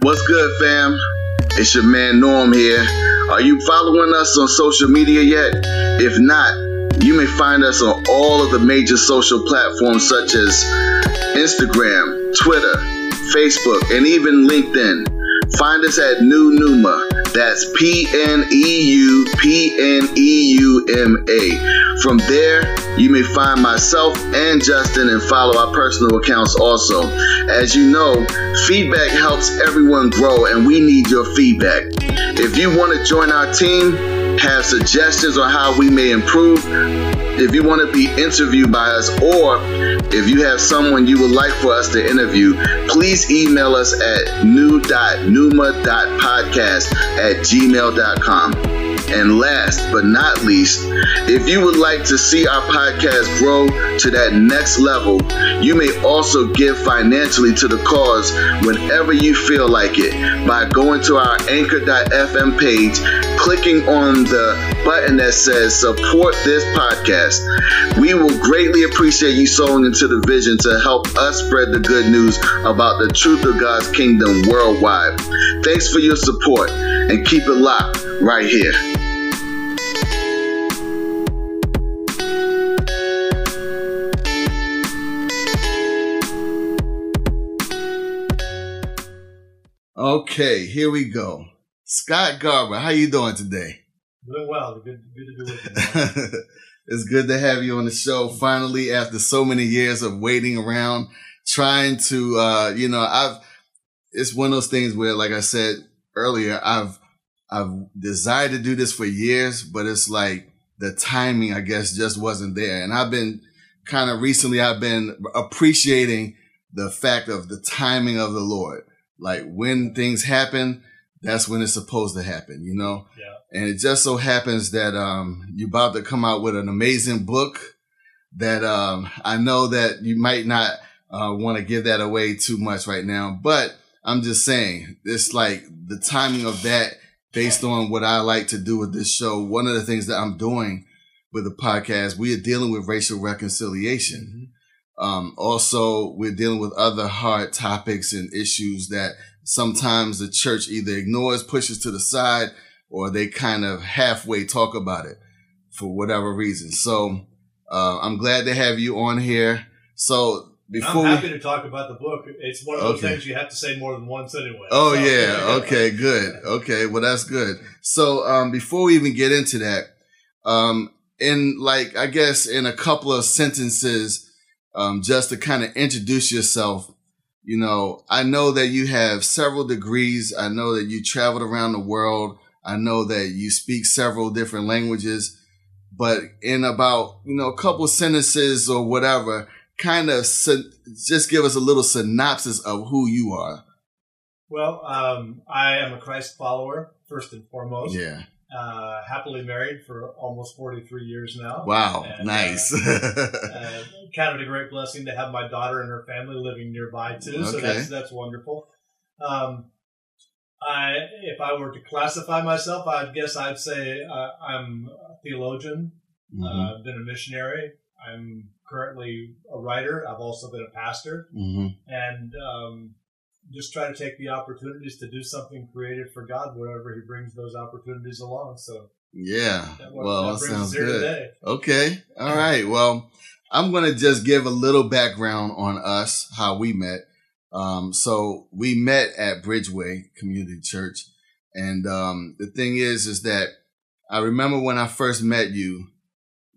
What's good, fam? It's your man Norm here. Are you following us on social media yet? If not, you may find us on all of the major social platforms such as Instagram, Twitter, Facebook, and even LinkedIn. Find us at Pneu Pneuma. That's P N E U P N E U M A. From there, you may find myself and Justin and follow our personal accounts also. As you know, feedback helps everyone grow, and we need your feedback. If you want to join our team, have suggestions on how we may improve, if you want to be interviewed by us, or if you have someone you would like for us to interview, please email us at pneu.pneuma.podcast at gmail.com. And last but not least, if you would like to see our podcast grow to that next level, you may also give financially to the cause whenever you feel like it by going to our anchor.fm page, clicking on the button that says support this podcast. We will greatly appreciate you sowing into the vision to help us spread the good news about the truth of God's kingdom worldwide. Thanks for your support and keep it locked right here. Okay, here we go. Scott Garber, how you doing today? Doing well. Good, good to be with you. it's good to have you on the show finally after so many years of waiting around, trying to, uh, you know, I've, it's one of those things where, like I said earlier, I've, I've desired to do this for years, but it's like the timing, I guess, just wasn't there. And I've been kind of recently, I've been appreciating the fact of the timing of the Lord. Like when things happen, that's when it's supposed to happen, you know? Yeah. And it just so happens that um, you're about to come out with an amazing book that um, I know that you might not uh, want to give that away too much right now, but I'm just saying it's like the timing of that based on what I like to do with this show. One of the things that I'm doing with the podcast, we are dealing with racial reconciliation. Mm-hmm. Um, also, we're dealing with other hard topics and issues that sometimes the church either ignores, pushes to the side, or they kind of halfway talk about it for whatever reason. So uh, I'm glad to have you on here. So before I'm happy we... to talk about the book. It's one of those okay. things you have to say more than once anyway. Oh so, yeah, okay, good, okay, well that's good. So um, before we even get into that, um, in like I guess in a couple of sentences, um, just to kind of introduce yourself you know, I know that you have several degrees. I know that you traveled around the world. I know that you speak several different languages, but in about, you know, a couple sentences or whatever, kind of just give us a little synopsis of who you are. Well, um, I am a Christ follower, first and foremost. Yeah uh, happily married for almost 43 years now. Wow, and, nice. uh, uh, counted a great blessing to have my daughter and her family living nearby too. Okay. So that's that's wonderful. Um, I, if I were to classify myself, I guess I'd say uh, I'm a theologian. Mm-hmm. Uh, I've been a missionary. I'm currently a writer. I've also been a pastor, mm-hmm. and um, just try to take the opportunities to do something creative for God wherever He brings those opportunities along. So yeah, that, well, that, that sounds good. Today. Okay, all right. Well, I'm gonna just give a little background on us, how we met. Um, so we met at Bridgeway Community Church, and um, the thing is, is that I remember when I first met you.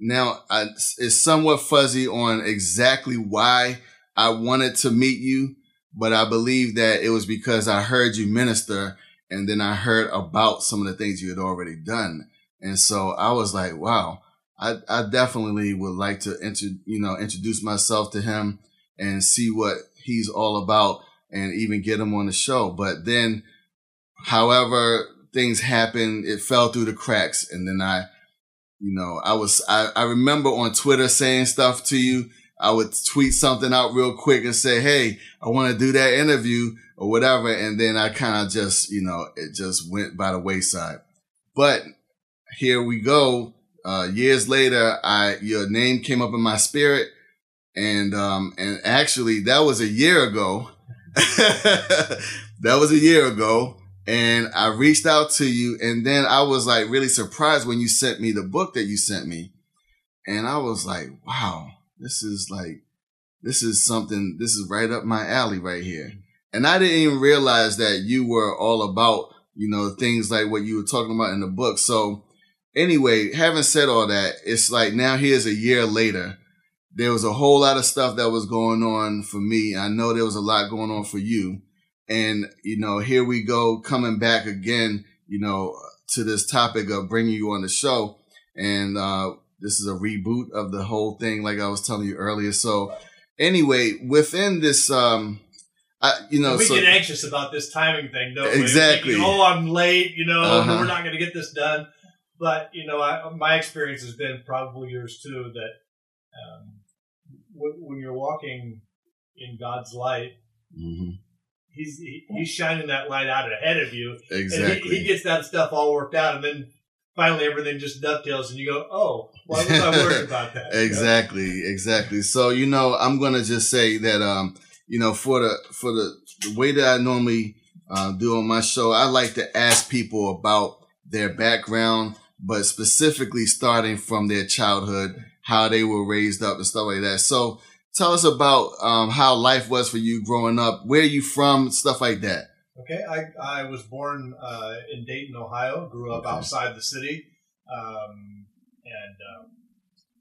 Now I, it's somewhat fuzzy on exactly why I wanted to meet you but I believe that it was because I heard you minister and then I heard about some of the things you had already done. And so I was like, wow, I, I definitely would like to enter, you know, introduce myself to him and see what he's all about and even get him on the show. But then, however things happened, it fell through the cracks. And then I, you know, I was, I, I remember on Twitter saying stuff to you I would tweet something out real quick and say, Hey, I want to do that interview or whatever. And then I kind of just, you know, it just went by the wayside. But here we go. Uh, years later, I, your name came up in my spirit. And, um, and actually that was a year ago. that was a year ago. And I reached out to you and then I was like really surprised when you sent me the book that you sent me. And I was like, wow, this is like, this is something, this is right up my alley right here. And I didn't even realize that you were all about, you know, things like what you were talking about in the book. So anyway, having said all that, it's like now here's a year later. There was a whole lot of stuff that was going on for me. I know there was a lot going on for you. And, you know, here we go coming back again, you know, to this topic of bringing you on the show. And, uh, this is a reboot of the whole thing, like I was telling you earlier. So anyway, within this, um, I, you know, we so, get anxious about this timing thing, don't exactly. we? Exactly. oh, I'm late. You know, uh-huh. we're not going to get this done. But you know, I, my experience has been probably yours too. That um, w- when you're walking in God's light, mm-hmm. He's he, He's shining that light out ahead of you. Exactly. He, he, gets that stuff all worked out, and then finally everything just dovetails, and you go, "Oh, why was I worried about that?" exactly. Exactly. So you know, I'm gonna just say that. um you know, for the for the, the way that I normally uh, do on my show, I like to ask people about their background, but specifically starting from their childhood, how they were raised up and stuff like that. So tell us about um, how life was for you growing up. Where are you from? Stuff like that. Okay, I, I was born uh, in Dayton, Ohio. Grew up okay. outside the city, um, and um,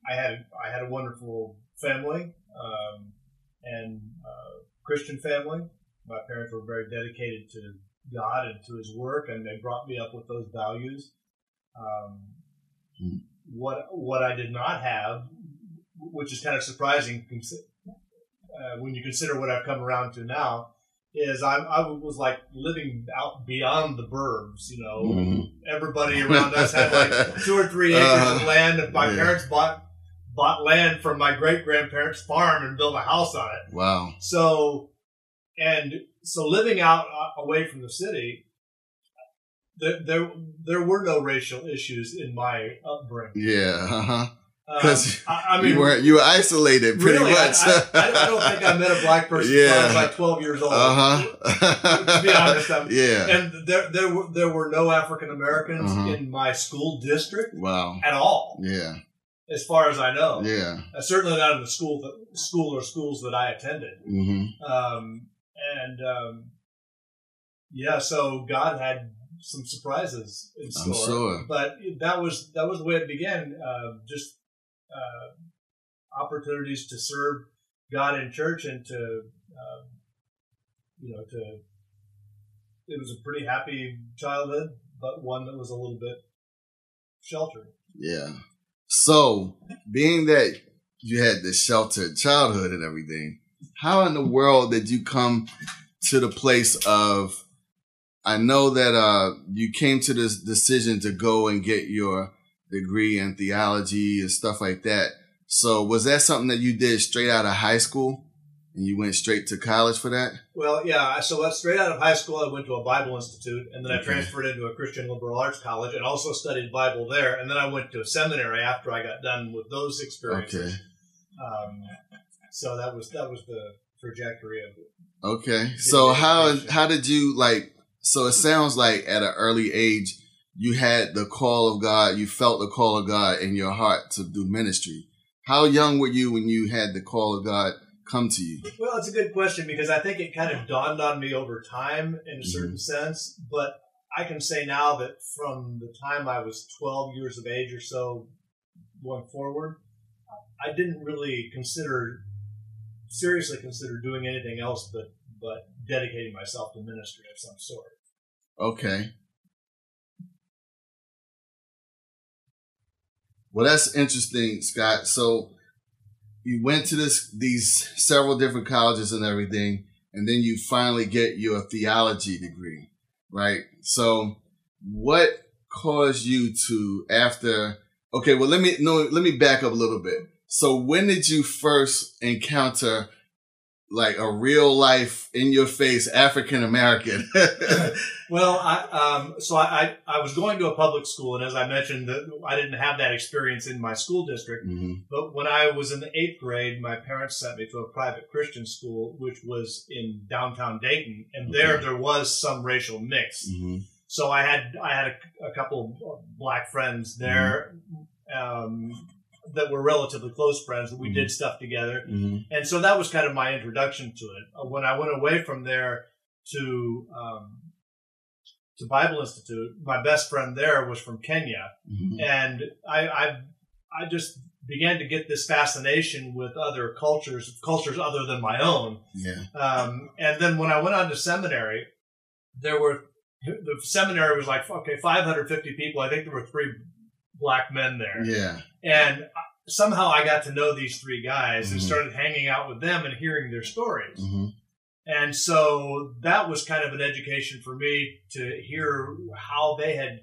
I had I had a wonderful family. Um, and uh, Christian family. My parents were very dedicated to God and to His work, and they brought me up with those values. Um, hmm. What what I did not have, which is kind of surprising uh, when you consider what I've come around to now, is I, I was like living out beyond the burbs. You know, mm-hmm. everybody around us had like two or three acres uh, of land, and my yeah. parents bought bought land from my great grandparents' farm and built a house on it. Wow. So, and so living out uh, away from the city, there, there, there were no racial issues in my upbringing. Yeah. Uh huh. Because um, I, I, mean, you were you were isolated pretty really, much. I, I, I, don't think I met a black person yeah. until I was like twelve years old. Uh huh. to be honest, I'm, yeah. And there there were there were no African Americans uh-huh. in my school district. Wow. At all. Yeah as far as I know. Yeah. Uh, certainly not in the school that, school or schools that I attended. Mm-hmm. Um, and um, yeah, so God had some surprises in store. Sure. But that was that was the way it began. Uh, just uh, opportunities to serve God in church and to um, you know to. It was a pretty happy childhood, but one that was a little bit sheltered. Yeah. So, being that you had this sheltered childhood and everything, how in the world did you come to the place of? I know that uh, you came to this decision to go and get your degree in theology and stuff like that. So, was that something that you did straight out of high school? And you went straight to college for that? Well, yeah. So straight out of high school, I went to a Bible Institute, and then okay. I transferred into a Christian liberal arts college, and also studied Bible there. And then I went to a seminary after I got done with those experiences. Okay. Um, so that was that was the trajectory of it. Okay. So how how did you like? So it sounds like at an early age you had the call of God. You felt the call of God in your heart to do ministry. How young were you when you had the call of God? come to you? Well, it's a good question because I think it kind of dawned on me over time in a certain mm-hmm. sense. But I can say now that from the time I was 12 years of age or so going forward, I didn't really consider, seriously consider doing anything else but, but dedicating myself to ministry of some sort. Okay. Well, that's interesting, Scott. So you went to this these several different colleges and everything, and then you finally get your theology degree, right? So, what caused you to after? Okay, well let me no let me back up a little bit. So, when did you first encounter like a real life in your face African American? well, I, um, so I, I was going to a public school, and as I mentioned, I didn't have that experience in my school district. Mm-hmm. But when I was in the eighth grade, my parents sent me to a private Christian school, which was in downtown Dayton, and there there was some racial mix. Mm-hmm. So I had I had a, a couple of black friends there. Mm-hmm. Um, that were relatively close friends we mm-hmm. did stuff together. Mm-hmm. And so that was kind of my introduction to it. Uh, when I went away from there to, um, to Bible Institute, my best friend there was from Kenya. Mm-hmm. And I, I, I just began to get this fascination with other cultures, cultures other than my own. Yeah. Um, and then when I went on to seminary, there were the seminary was like okay 550 people i think there were three black men there. Yeah. And somehow I got to know these three guys mm-hmm. and started hanging out with them and hearing their stories. Mm-hmm. And so that was kind of an education for me to hear how they had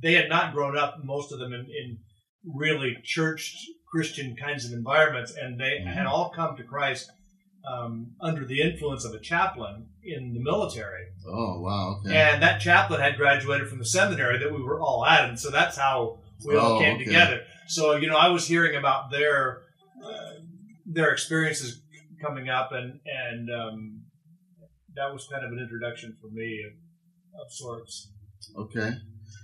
they had not grown up most of them in, in really church Christian kinds of environments and they mm-hmm. had all come to Christ um, under the influence of a chaplain in the military. Oh wow! Okay. And that chaplain had graduated from the seminary that we were all at, and so that's how we all oh, came okay. together. So you know, I was hearing about their uh, their experiences coming up, and and um, that was kind of an introduction for me of, of sorts. Okay,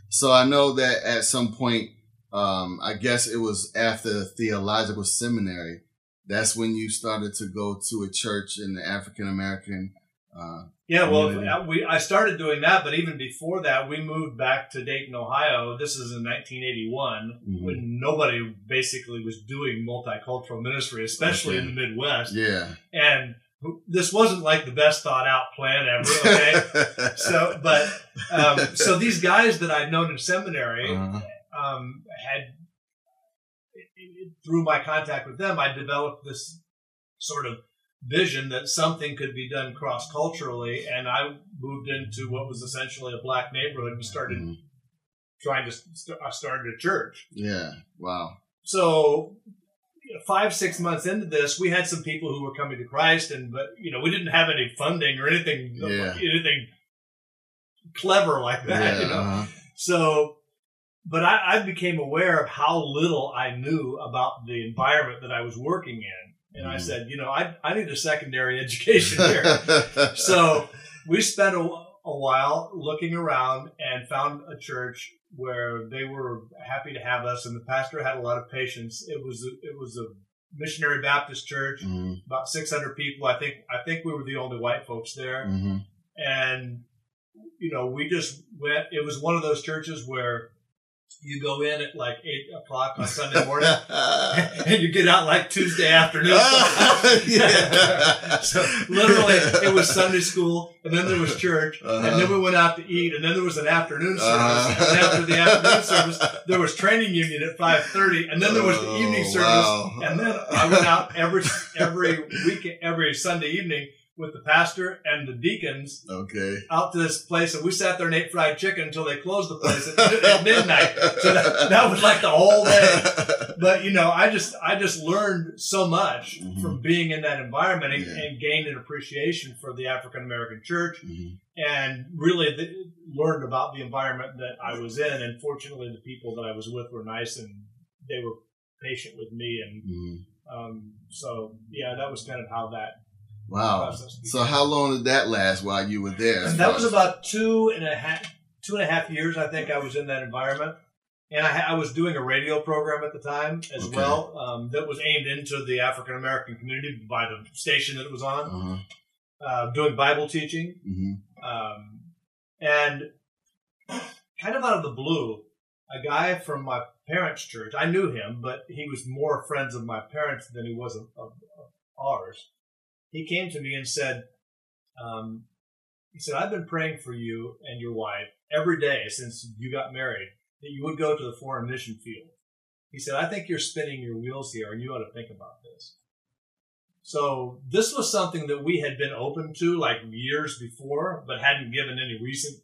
so I know that at some point, um, I guess it was after theological seminary. That's when you started to go to a church in the African American uh, yeah, well, we I started doing that, but even before that, we moved back to Dayton, Ohio. This is in 1981 mm-hmm. when nobody basically was doing multicultural ministry, especially okay. in the Midwest. Yeah, and this wasn't like the best thought out plan ever. Okay, so but um, so these guys that I'd known in seminary uh-huh. um, had through my contact with them, I developed this sort of vision that something could be done cross culturally, and I moved into what was essentially a black neighborhood and started mm-hmm. trying to. St- I started a church. Yeah. Wow. So five six months into this, we had some people who were coming to Christ, and but you know we didn't have any funding or anything yeah. anything clever like that. Yeah, you know, uh-huh. so. But I, I became aware of how little I knew about the environment that I was working in and I mm. said, you know, I, I need a secondary education here. so we spent a, a while looking around and found a church where they were happy to have us, and the pastor had a lot of patience. It was a, it was a missionary Baptist church, mm-hmm. about 600 people. I think I think we were the only white folks there, mm-hmm. and you know we just went. It was one of those churches where you go in at like eight o'clock on Sunday morning, and you get out like Tuesday afternoon. so literally, it was Sunday school, and then there was church, uh-huh. and then we went out to eat, and then there was an afternoon service, uh-huh. and after the afternoon service, there was training union at five thirty, and then there was the oh, evening service, wow. and then I went out every every week, every Sunday evening with the pastor and the deacons okay. out to this place, and we sat there and ate fried chicken until they closed the place at, at midnight. So that, that, was like the whole day. But you know, I just I just learned so much mm-hmm. from being in that environment and, yeah. and, gained an appreciation for the African American church, mm-hmm. and really the, learned about the environment that I was in. And fortunately, the people that I was with were nice and they were patient with me, and mm-hmm. um, so yeah, that was kind of how that Wow. So how long did that last while you were there? that was about two and a half, two and a half years. I think I was in that environment, and I, I was doing a radio program at the time as okay. well um, that was aimed into the African American community by the station that it was on, uh-huh. uh, doing Bible teaching, mm-hmm. um, and kind of out of the blue, a guy from my parents' church. I knew him, but he was more friends of my parents than he was of, of, of ours he came to me and said, um, he said, I've been praying for you and your wife every day since you got married that you would go to the foreign mission field. He said, I think you're spinning your wheels here and you ought to think about this. So this was something that we had been open to like years before, but hadn't given any recent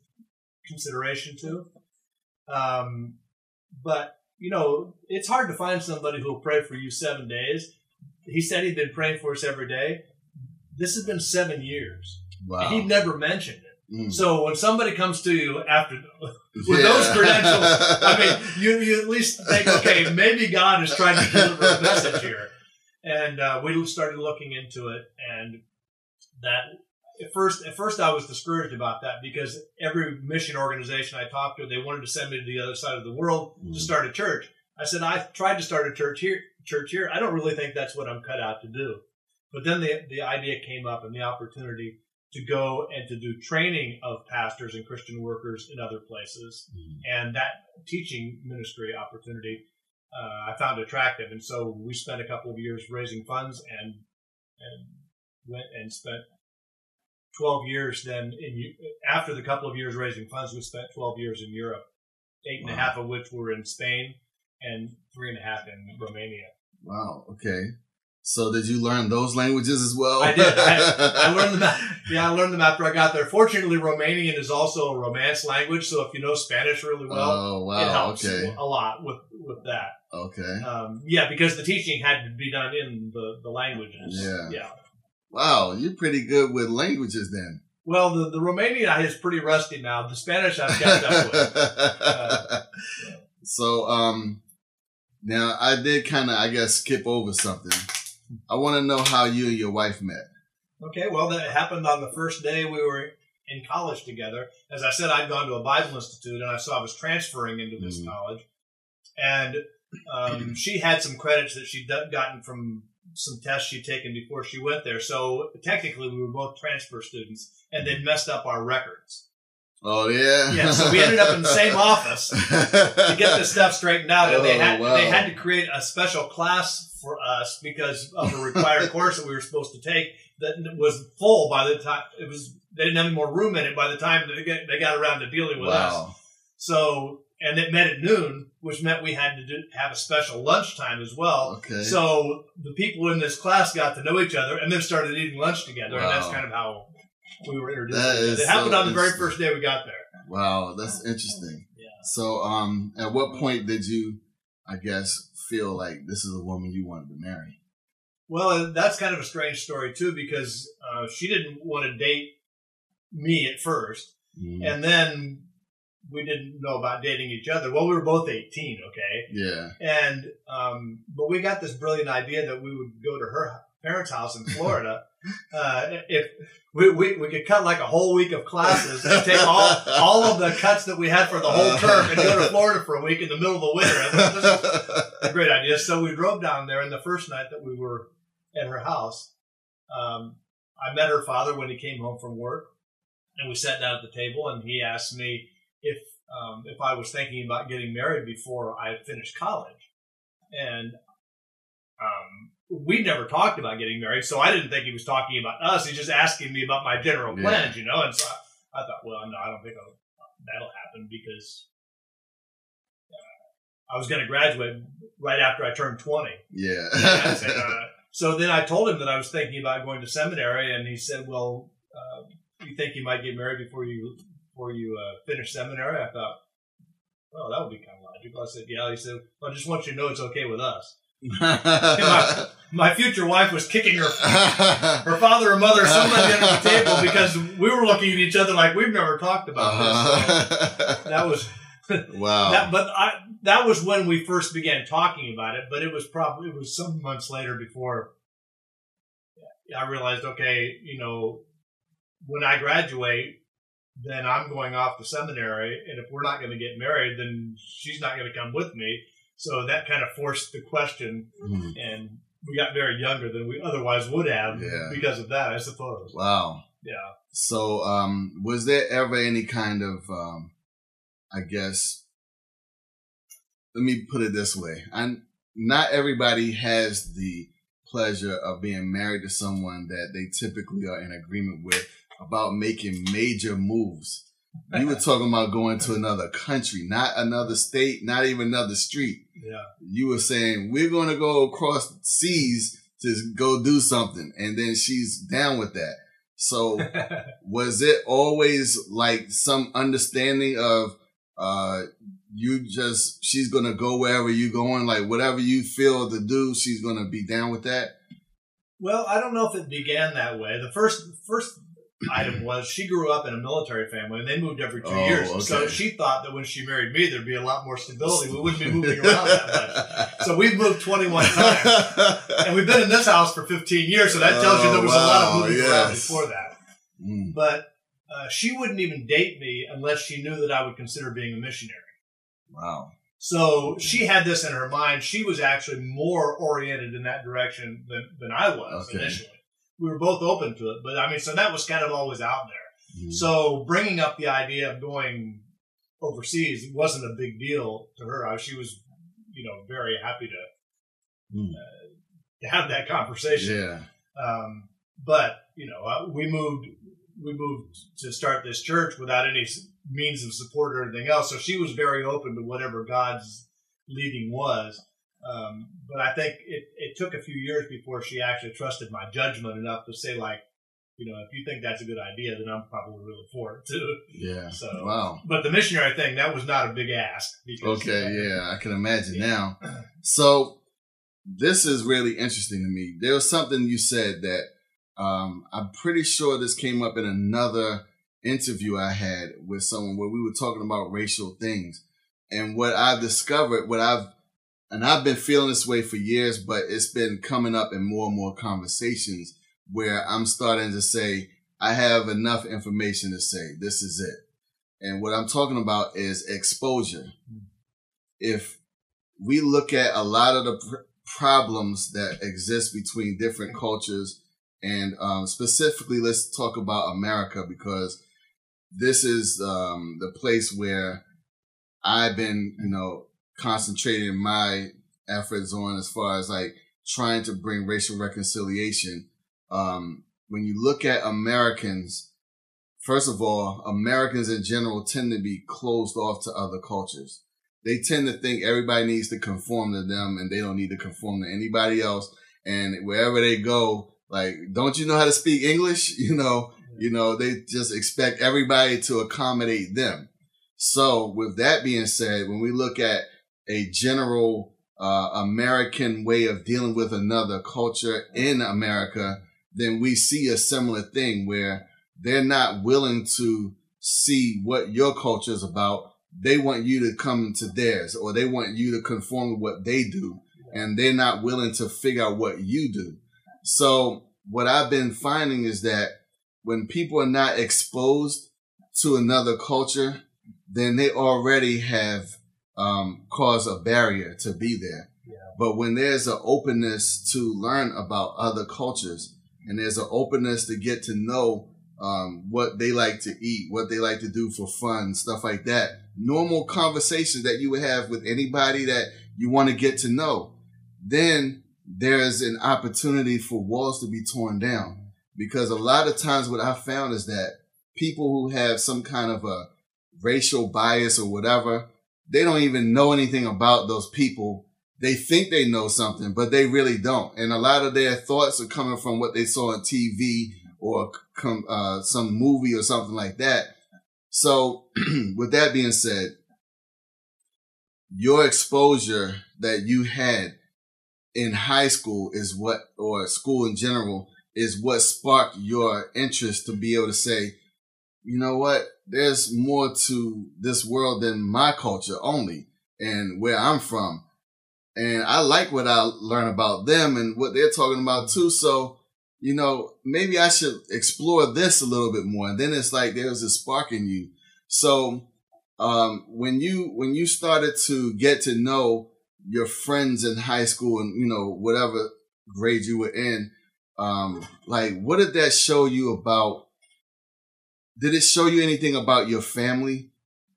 consideration to. Um, but you know, it's hard to find somebody who'll pray for you seven days. He said he'd been praying for us every day this has been seven years. Wow. he never mentioned it. Mm. So when somebody comes to you after with yeah. those credentials, I mean, you, you at least think, okay, maybe God is trying to deliver a message here. And uh, we started looking into it, and that at first, at first I was discouraged about that because every mission organization I talked to, they wanted to send me to the other side of the world mm. to start a church. I said, I tried to start a church here. Church here. I don't really think that's what I'm cut out to do. But then the the idea came up and the opportunity to go and to do training of pastors and Christian workers in other places. Mm-hmm. And that teaching ministry opportunity uh, I found attractive. And so we spent a couple of years raising funds and and went and spent 12 years then in after the couple of years raising funds we spent 12 years in europe eight and wow. a half of which were in spain and three and a half in romania wow okay so did you learn those languages as well? I did. I, I, learned them. Yeah, I learned them after I got there. Fortunately, Romanian is also a Romance language, so if you know Spanish really well, oh, wow. it helps okay. a lot with with that. Okay. Um, yeah, because the teaching had to be done in the the languages. Yeah. Yeah. Wow, you're pretty good with languages then. Well, the, the Romanian is pretty rusty now. The Spanish I've kept up with. Uh, yeah. So, um, now I did kind of, I guess, skip over something. I want to know how you and your wife met. Okay, well, that happened on the first day we were in college together. As I said, I'd gone to a Bible institute, and I saw I was transferring into this mm-hmm. college, and um, she had some credits that she'd gotten from some tests she'd taken before she went there. So technically, we were both transfer students, and they'd messed up our records. Oh yeah. Yeah. So we ended up in the same office to get this stuff straightened out, and oh, they had wow. they had to create a special class for us because of a required course that we were supposed to take that was full by the time it was. They didn't have any more room in it by the time they got, they got around to dealing with wow. us. So, and it met at noon, which meant we had to do, have a special lunchtime as well. Okay. So the people in this class got to know each other and then started eating lunch together, wow. and that's kind of how we were introduced. It happened so on the very first day we got there. Wow, that's interesting. Yeah. So, um, at what point did you, I guess, feel like this is a woman you wanted to marry? Well, that's kind of a strange story too, because uh, she didn't want to date me at 1st mm-hmm. and then we didn't know about dating each other. Well, we were both eighteen, okay. Yeah. And um, but we got this brilliant idea that we would go to her parents' house in Florida. Uh, if we, we, we could cut like a whole week of classes and take all, all of the cuts that we had for the whole term and go to Florida for a week in the middle of the winter. This is a great idea. So we drove down there, and the first night that we were at her house, um, I met her father when he came home from work, and we sat down at the table, and he asked me if um, if I was thinking about getting married before I finished college, and um, we never talked about getting married, so I didn't think he was talking about us. He's just asking me about my general plans, yeah. you know. And so I, I, thought, well, no, I don't think I'll, that'll happen because uh, I was going to graduate right after I turned twenty. Yeah. said, uh, so then I told him that I was thinking about going to seminary, and he said, "Well, uh, you think you might get married before you before you uh, finish seminary?" I thought, well, that would be kind of logical. I said, "Yeah." He said, "Well, I just want you to know it's okay with us." My, my, future wife was kicking her her father or mother somebody under the table because we were looking at each other like we've never talked about uh-huh. this. So that was wow. That, but I that was when we first began talking about it. But it was probably it was some months later before I realized, okay, you know, when I graduate, then I'm going off to seminary, and if we're not going to get married, then she's not going to come with me. So that kind of forced the question, mm. and we got married younger than we otherwise would have yeah. because of that, I suppose. Wow. Yeah. So, um, was there ever any kind of, um, I guess, let me put it this way: and not everybody has the pleasure of being married to someone that they typically are in agreement with about making major moves you were talking about going to another country, not another state, not even another street. Yeah. You were saying we're going to go across seas to go do something, and then she's down with that. So, was it always like some understanding of uh you just she's gonna go wherever you're going, like whatever you feel to do, she's gonna be down with that? Well, I don't know if it began that way. The first first item was she grew up in a military family and they moved every two oh, years. Okay. So she thought that when she married me, there'd be a lot more stability. We wouldn't be moving around that much. So we've moved 21 times and we've been in this house for 15 years. So that tells oh, you there was wow. a lot of moving yes. around before that. Mm. But uh, she wouldn't even date me unless she knew that I would consider being a missionary. Wow. So she had this in her mind. She was actually more oriented in that direction than, than I was okay. initially. We were both open to it, but I mean, so that was kind of always out there. Mm-hmm. So bringing up the idea of going overseas wasn't a big deal to her. She was, you know, very happy to, mm. uh, to have that conversation. Yeah. Um, but you know, uh, we moved we moved to start this church without any means of support or anything else. So she was very open to whatever God's leading was. Um, but I think it, it took a few years before she actually trusted my judgment enough to say, like, you know, if you think that's a good idea, then I'm probably really for it too. Yeah. So wow. But the missionary thing, that was not a big ask. Because, okay. Yeah, I can imagine yeah. now. So this is really interesting to me. There was something you said that um, I'm pretty sure this came up in another interview I had with someone where we were talking about racial things. And what I've discovered, what I've, and I've been feeling this way for years, but it's been coming up in more and more conversations where I'm starting to say, I have enough information to say this is it. And what I'm talking about is exposure. If we look at a lot of the pr- problems that exist between different cultures, and um, specifically, let's talk about America because this is um, the place where I've been, you know, concentrating my efforts on as far as like trying to bring racial reconciliation. Um, when you look at Americans, first of all, Americans in general tend to be closed off to other cultures. They tend to think everybody needs to conform to them and they don't need to conform to anybody else. And wherever they go, like, don't you know how to speak English? You know, you know, they just expect everybody to accommodate them. So with that being said, when we look at a general uh, American way of dealing with another culture in America, then we see a similar thing where they're not willing to see what your culture is about. They want you to come to theirs or they want you to conform to what they do. And they're not willing to figure out what you do. So what I've been finding is that when people are not exposed to another culture, then they already have um, caused a barrier to be there. Yeah. But when there's an openness to learn about other cultures, and there's an openness to get to know um, what they like to eat, what they like to do for fun, stuff like that. Normal conversations that you would have with anybody that you want to get to know. Then there's an opportunity for walls to be torn down because a lot of times what I found is that people who have some kind of a racial bias or whatever, they don't even know anything about those people. They think they know something, but they really don't. And a lot of their thoughts are coming from what they saw on TV or com- uh, some movie or something like that. So with that being said, your exposure that you had in high school is what, or school in general, is what sparked your interest to be able to say, you know what, there's more to this world than my culture only and where I'm from. And I like what I learn about them and what they're talking about too. So, you know, maybe I should explore this a little bit more. And then it's like there's a spark in you. So, um, when you, when you started to get to know your friends in high school and, you know, whatever grade you were in, um, like what did that show you about? Did it show you anything about your family?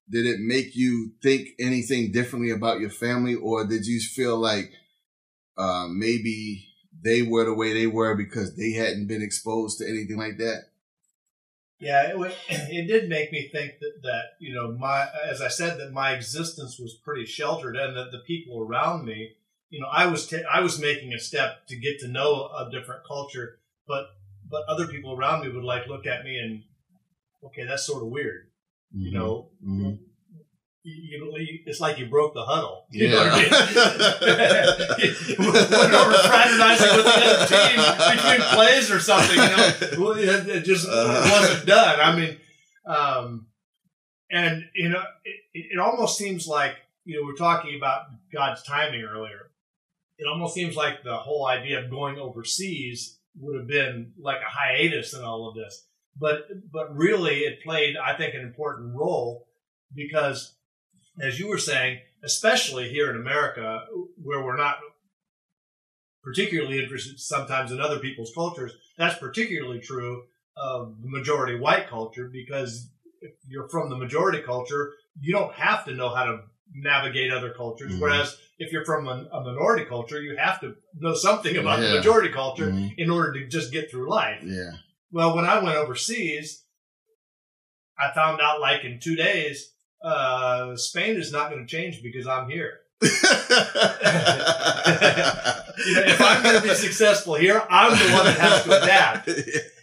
Did it make you think anything differently about your family, or did you feel like uh, maybe they were the way they were because they hadn't been exposed to anything like that? Yeah, it, it did make me think that, that, you know, my, as I said, that my existence was pretty sheltered and that the people around me you know, I was t- I was making a step to get to know a different culture, but but other people around me would like look at me and okay, that's sort of weird. Mm-hmm. You know, mm-hmm. you, you, it's like you broke the huddle. You yeah. know what I mean? Fraternizing with the other team between plays or something. You know, it, it just uh wasn't done. I mean, um, and you know, it, it almost seems like you know we're talking about God's timing earlier. It almost seems like the whole idea of going overseas would have been like a hiatus in all of this, but but really it played, I think, an important role because as you were saying, especially here in America, where we're not particularly interested sometimes in other people's cultures, that's particularly true of the majority white culture because if you're from the majority culture, you don't have to know how to navigate other cultures. Mm-hmm. Whereas if you're from a, a, minority culture, you have to know something about yeah. the majority culture mm-hmm. in order to just get through life. Yeah. Well, when I went overseas, I found out like in two days uh, Spain is not going to change because I'm here. you know, if I'm going to be successful here, I'm the one that has to adapt.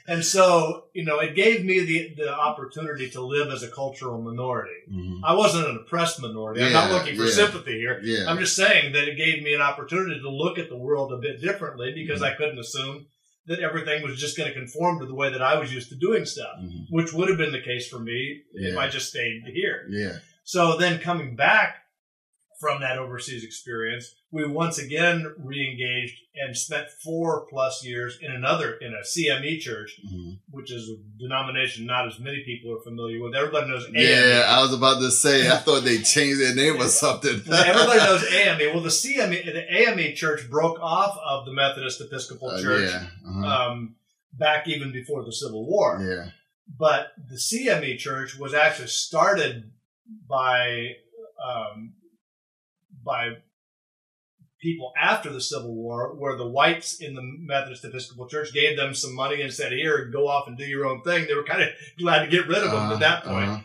And so, you know, it gave me the, the opportunity to live as a cultural minority. Mm-hmm. I wasn't an oppressed minority. Yeah, I'm not looking for yeah. sympathy here. Yeah. I'm just saying that it gave me an opportunity to look at the world a bit differently because mm-hmm. I couldn't assume that everything was just going to conform to the way that I was used to doing stuff, mm-hmm. which would have been the case for me yeah. if I just stayed here. Yeah. So then coming back from that overseas experience, we once again re-engaged and spent four plus years in another in a CME church, mm-hmm. which is a denomination not as many people are familiar with. Everybody knows AME. Yeah, I was about to say. I thought they changed their name or something. Everybody knows AME. Well, the CME, the AME church broke off of the Methodist Episcopal uh, Church yeah. uh-huh. um, back even before the Civil War. Yeah. But the CME church was actually started by um, by people after the Civil War, where the whites in the Methodist Episcopal Church gave them some money and said, "Here, go off and do your own thing." They were kind of glad to get rid of them uh, at that point. Uh-huh.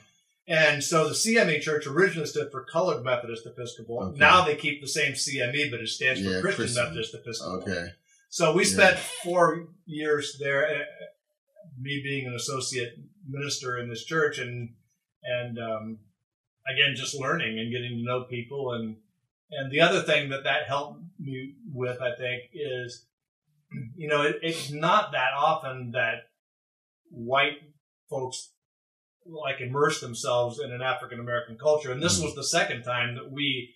And so the CME Church originally stood for Colored Methodist Episcopal. Okay. Now they keep the same CME, but it stands for yeah, Christian, Christian, Methodist Episcopal. Okay. So we spent yeah. four years there. Uh, me being an associate minister in this church, and and um, again, just learning and getting to know people. And, and the other thing that that helped me with, I think, is, you know, it, it's not that often that white folks like immerse themselves in an African American culture. And this mm-hmm. was the second time that we,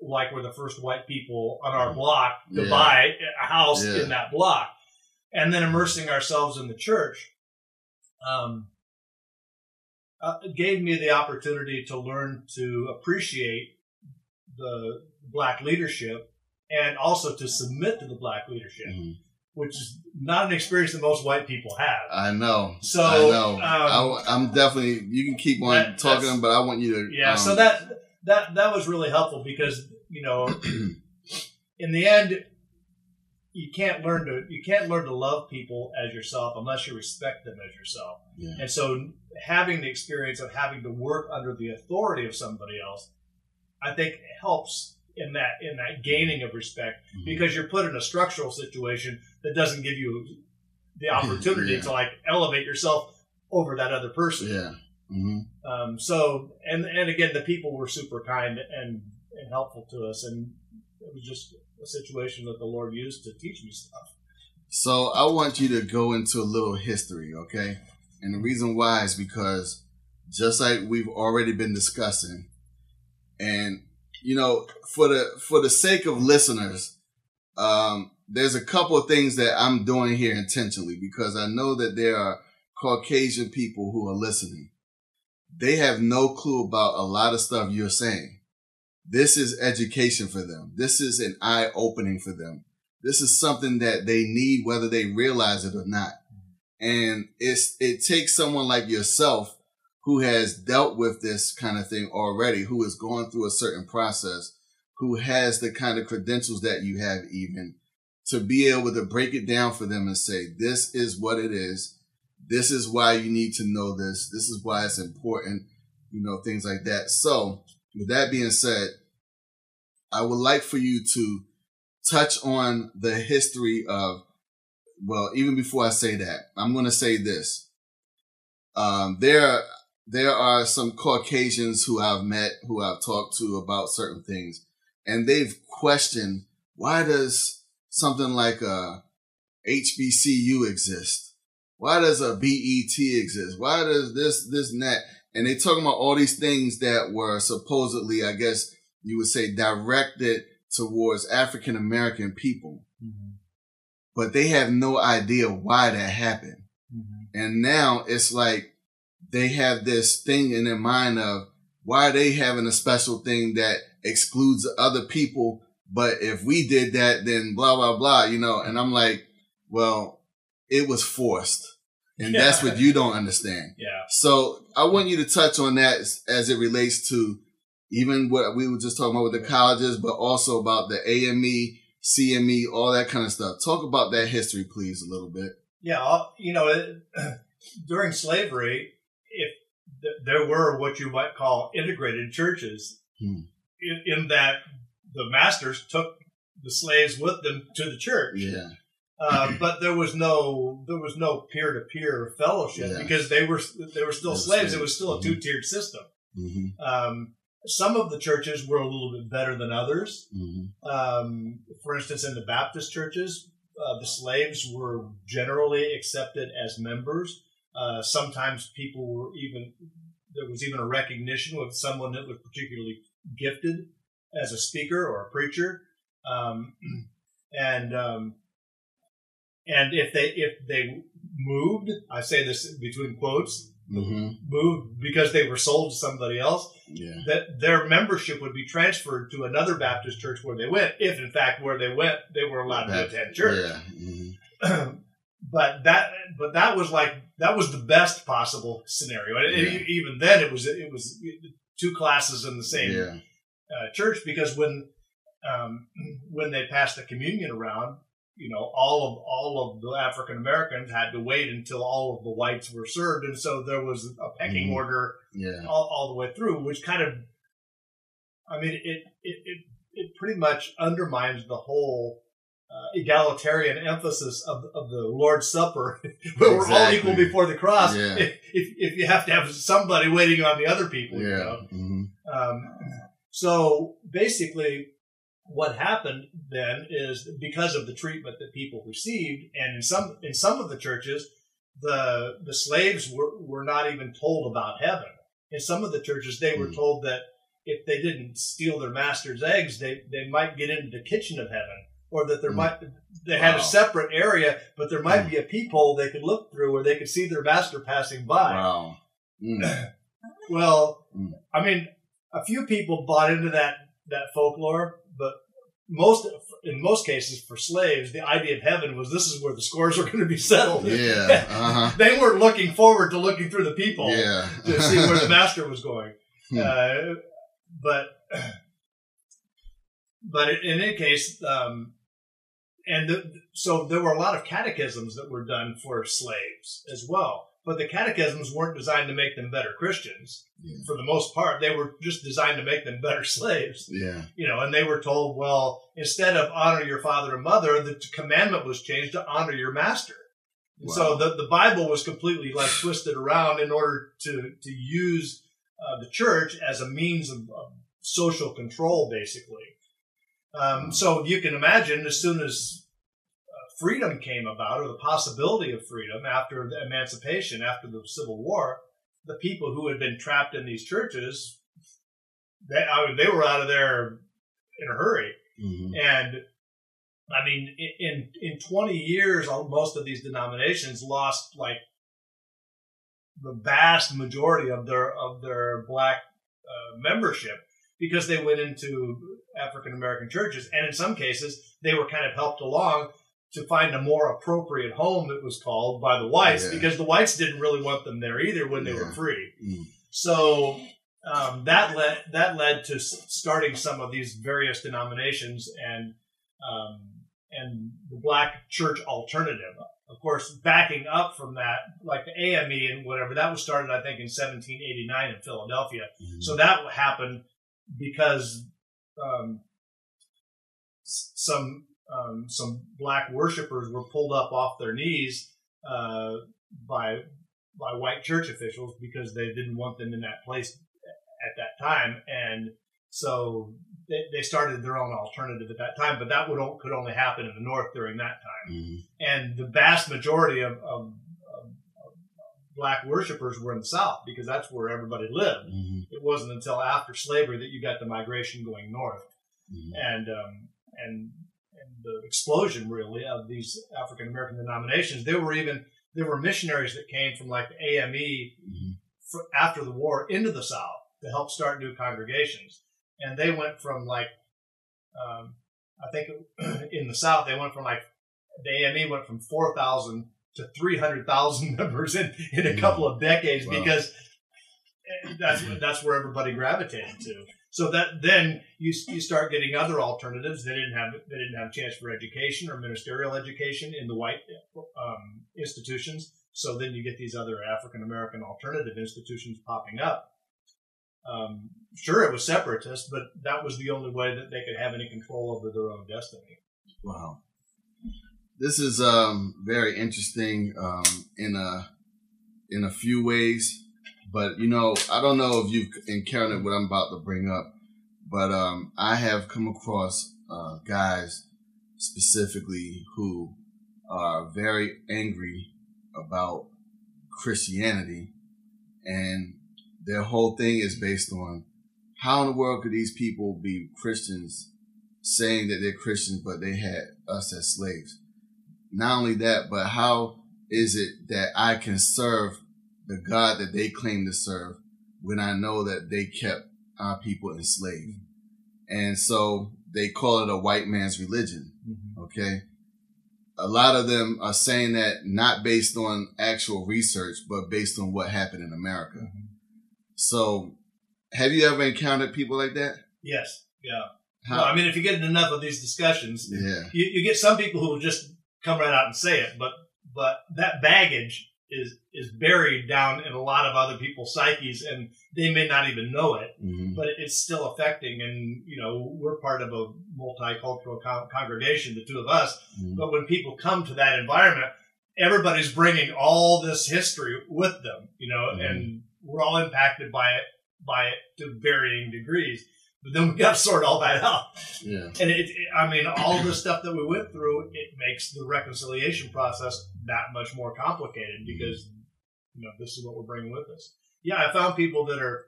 like, were the first white people on our block to yeah. buy a house yeah. in that block. And then immersing ourselves in the church. Um, uh, gave me the opportunity to learn to appreciate the black leadership and also to submit to the black leadership, mm-hmm. which is not an experience that most white people have. I know. So I know. Um, I, am definitely. You can keep on that, talking, but I want you to. Yeah. Um, so that that that was really helpful because you know, in the end, you can't learn to you can't learn to love people as yourself unless you respect them as yourself. Yeah. And so having the experience of having to work under the authority of somebody else, I think helps in that in that gaining of respect mm-hmm. because you're put in a structural situation that doesn't give you the opportunity yeah. to like elevate yourself over that other person. Yeah. Mm-hmm. Um, so and and again, the people were super kind and and helpful to us, and it was just a situation that the Lord used to teach me stuff. So I want you to go into a little history, okay? And the reason why is because just like we've already been discussing, and you know, for the for the sake of listeners, um, there's a couple of things that I'm doing here intentionally because I know that there are Caucasian people who are listening. They have no clue about a lot of stuff you're saying. This is education for them. This is an eye opening for them. This is something that they need, whether they realize it or not. And it's, it takes someone like yourself who has dealt with this kind of thing already, who has gone through a certain process, who has the kind of credentials that you have even to be able to break it down for them and say, this is what it is. This is why you need to know this. This is why it's important, you know, things like that. So with that being said, I would like for you to touch on the history of, well, even before I say that, I'm going to say this. Um, there, there are some Caucasians who I've met, who I've talked to about certain things, and they've questioned why does something like a HBCU exist? Why does a BET exist? Why does this, this, and that? And they're talking about all these things that were supposedly, I guess you would say, directed towards African American people. Mm-hmm. But they have no idea why that happened. Mm-hmm. And now it's like they have this thing in their mind of why are they having a special thing that excludes other people? But if we did that, then blah, blah, blah, you know, and I'm like, well, it was forced. And yeah. that's what you don't understand. Yeah. So I want you to touch on that as, as it relates to even what we were just talking about with the colleges, but also about the AME, CME, all that kind of stuff. Talk about that history, please, a little bit. Yeah. You know, during slavery, there were what you might call integrated churches, hmm. in, in, that the masters took the slaves with them to the church. Yeah. Uh, but there was no there was no peer to peer fellowship yeah. because they were they were still slaves. It was still a mm-hmm. two tiered system. Mm-hmm. Um, some of the churches were a little bit better than others. Mm-hmm. Um, for instance, in the Baptist churches, uh, the slaves were generally accepted as members. Uh, sometimes people were even there was even a recognition with someone that was particularly gifted as a speaker or a preacher, um, and um, and if they if they moved, I say this between quotes, mm-hmm. moved because they were sold to somebody else, yeah. that their membership would be transferred to another Baptist church where they went, if in fact where they went they were allowed that, to attend church. Yeah. Mm-hmm. but that but that was like that was the best possible scenario. And yeah. even then, it was it was two classes in the same yeah. uh, church because when um, when they passed the communion around, you know, all of all of the African Americans had to wait until all of the whites were served, and so there was a pecking mm. order yeah. all, all the way through, which kind of, I mean, it it it, it pretty much undermines the whole uh, egalitarian emphasis of, of the Lord's Supper, where exactly. we're all equal before the cross. Yeah. If, if you have to have somebody waiting on the other people, yeah. You know? mm-hmm. um, so basically, what happened then is because of the treatment that people received, and in some in some of the churches, the the slaves were, were not even told about heaven. In some of the churches, they were mm. told that if they didn't steal their master's eggs, they, they might get into the kitchen of heaven or that there mm. might they had wow. a separate area, but there might mm. be a peephole they could look through where they could see their master passing by. Wow. Mm. well, mm. I mean, a few people bought into that that folklore, but most in most cases for slaves, the idea of heaven was this is where the scores are going to be settled. Yeah, uh-huh. they weren't looking forward to looking through the peephole yeah. to see where the master was going. Hmm. Uh, but but in any case, um, and the, so there were a lot of catechisms that were done for slaves as well. But the catechisms weren't designed to make them better Christians. Yeah. For the most part, they were just designed to make them better slaves. Yeah. You know, and they were told, well, instead of honor your father and mother, the commandment was changed to honor your master. Wow. So the, the Bible was completely like twisted around in order to, to use uh, the church as a means of, of social control, basically. Um, so you can imagine as soon as uh, freedom came about, or the possibility of freedom after the emancipation, after the Civil War, the people who had been trapped in these churches, they, I mean, they were out of there in a hurry. Mm-hmm. And I mean, in in 20 years, most of these denominations lost like the vast majority of their of their black uh, membership because they went into African American churches, and in some cases they were kind of helped along to find a more appropriate home. It was called by the whites yeah. because the whites didn't really want them there either when they yeah. were free. Mm. So um, that led that led to starting some of these various denominations and um, and the black church alternative. Of course, backing up from that, like the AME and whatever, that was started, I think, in 1789 in Philadelphia. Mm-hmm. So that happened because um, some um, some black worshippers were pulled up off their knees uh, by by white church officials because they didn't want them in that place at that time, and so they, they started their own alternative at that time. But that would could only happen in the North during that time, mm-hmm. and the vast majority of, of, of, black worshipers were in the South because that's where everybody lived. Mm-hmm. It wasn't until after slavery that you got the migration going north, mm-hmm. and um, and and the explosion really of these African American denominations. There were even there were missionaries that came from like the AME mm-hmm. for, after the war into the South to help start new congregations, and they went from like um, I think in the South they went from like the AME went from four thousand to three hundred thousand members in in a mm-hmm. couple of decades wow. because that's that's where everybody gravitated to. So that then you you start getting other alternatives. They didn't have they didn't have a chance for education or ministerial education in the white um, institutions. So then you get these other African American alternative institutions popping up. Um, sure, it was separatist, but that was the only way that they could have any control over their own destiny. Wow, this is um, very interesting um, in a in a few ways. But you know, I don't know if you've encountered what I'm about to bring up, but um, I have come across uh, guys specifically who are very angry about Christianity, and their whole thing is based on how in the world could these people be Christians, saying that they're Christians, but they had us as slaves. Not only that, but how is it that I can serve the God that they claim to serve when I know that they kept our people enslaved. And so they call it a white man's religion. Mm-hmm. Okay. A lot of them are saying that not based on actual research, but based on what happened in America. Mm-hmm. So have you ever encountered people like that? Yes. Yeah. How? I mean, if you get enough of these discussions, yeah. you, you get some people who will just come right out and say it, but but that baggage is is buried down in a lot of other people's psyches and they may not even know it mm-hmm. but it's still affecting and you know we're part of a multicultural con- congregation the two of us mm-hmm. but when people come to that environment everybody's bringing all this history with them you know mm-hmm. and we're all impacted by it by it to varying degrees but then we got to sort all that out. Yeah. And it, it, I mean, all the stuff that we went through, it makes the reconciliation process that much more complicated because, you know, this is what we're bringing with us. Yeah, I found people that are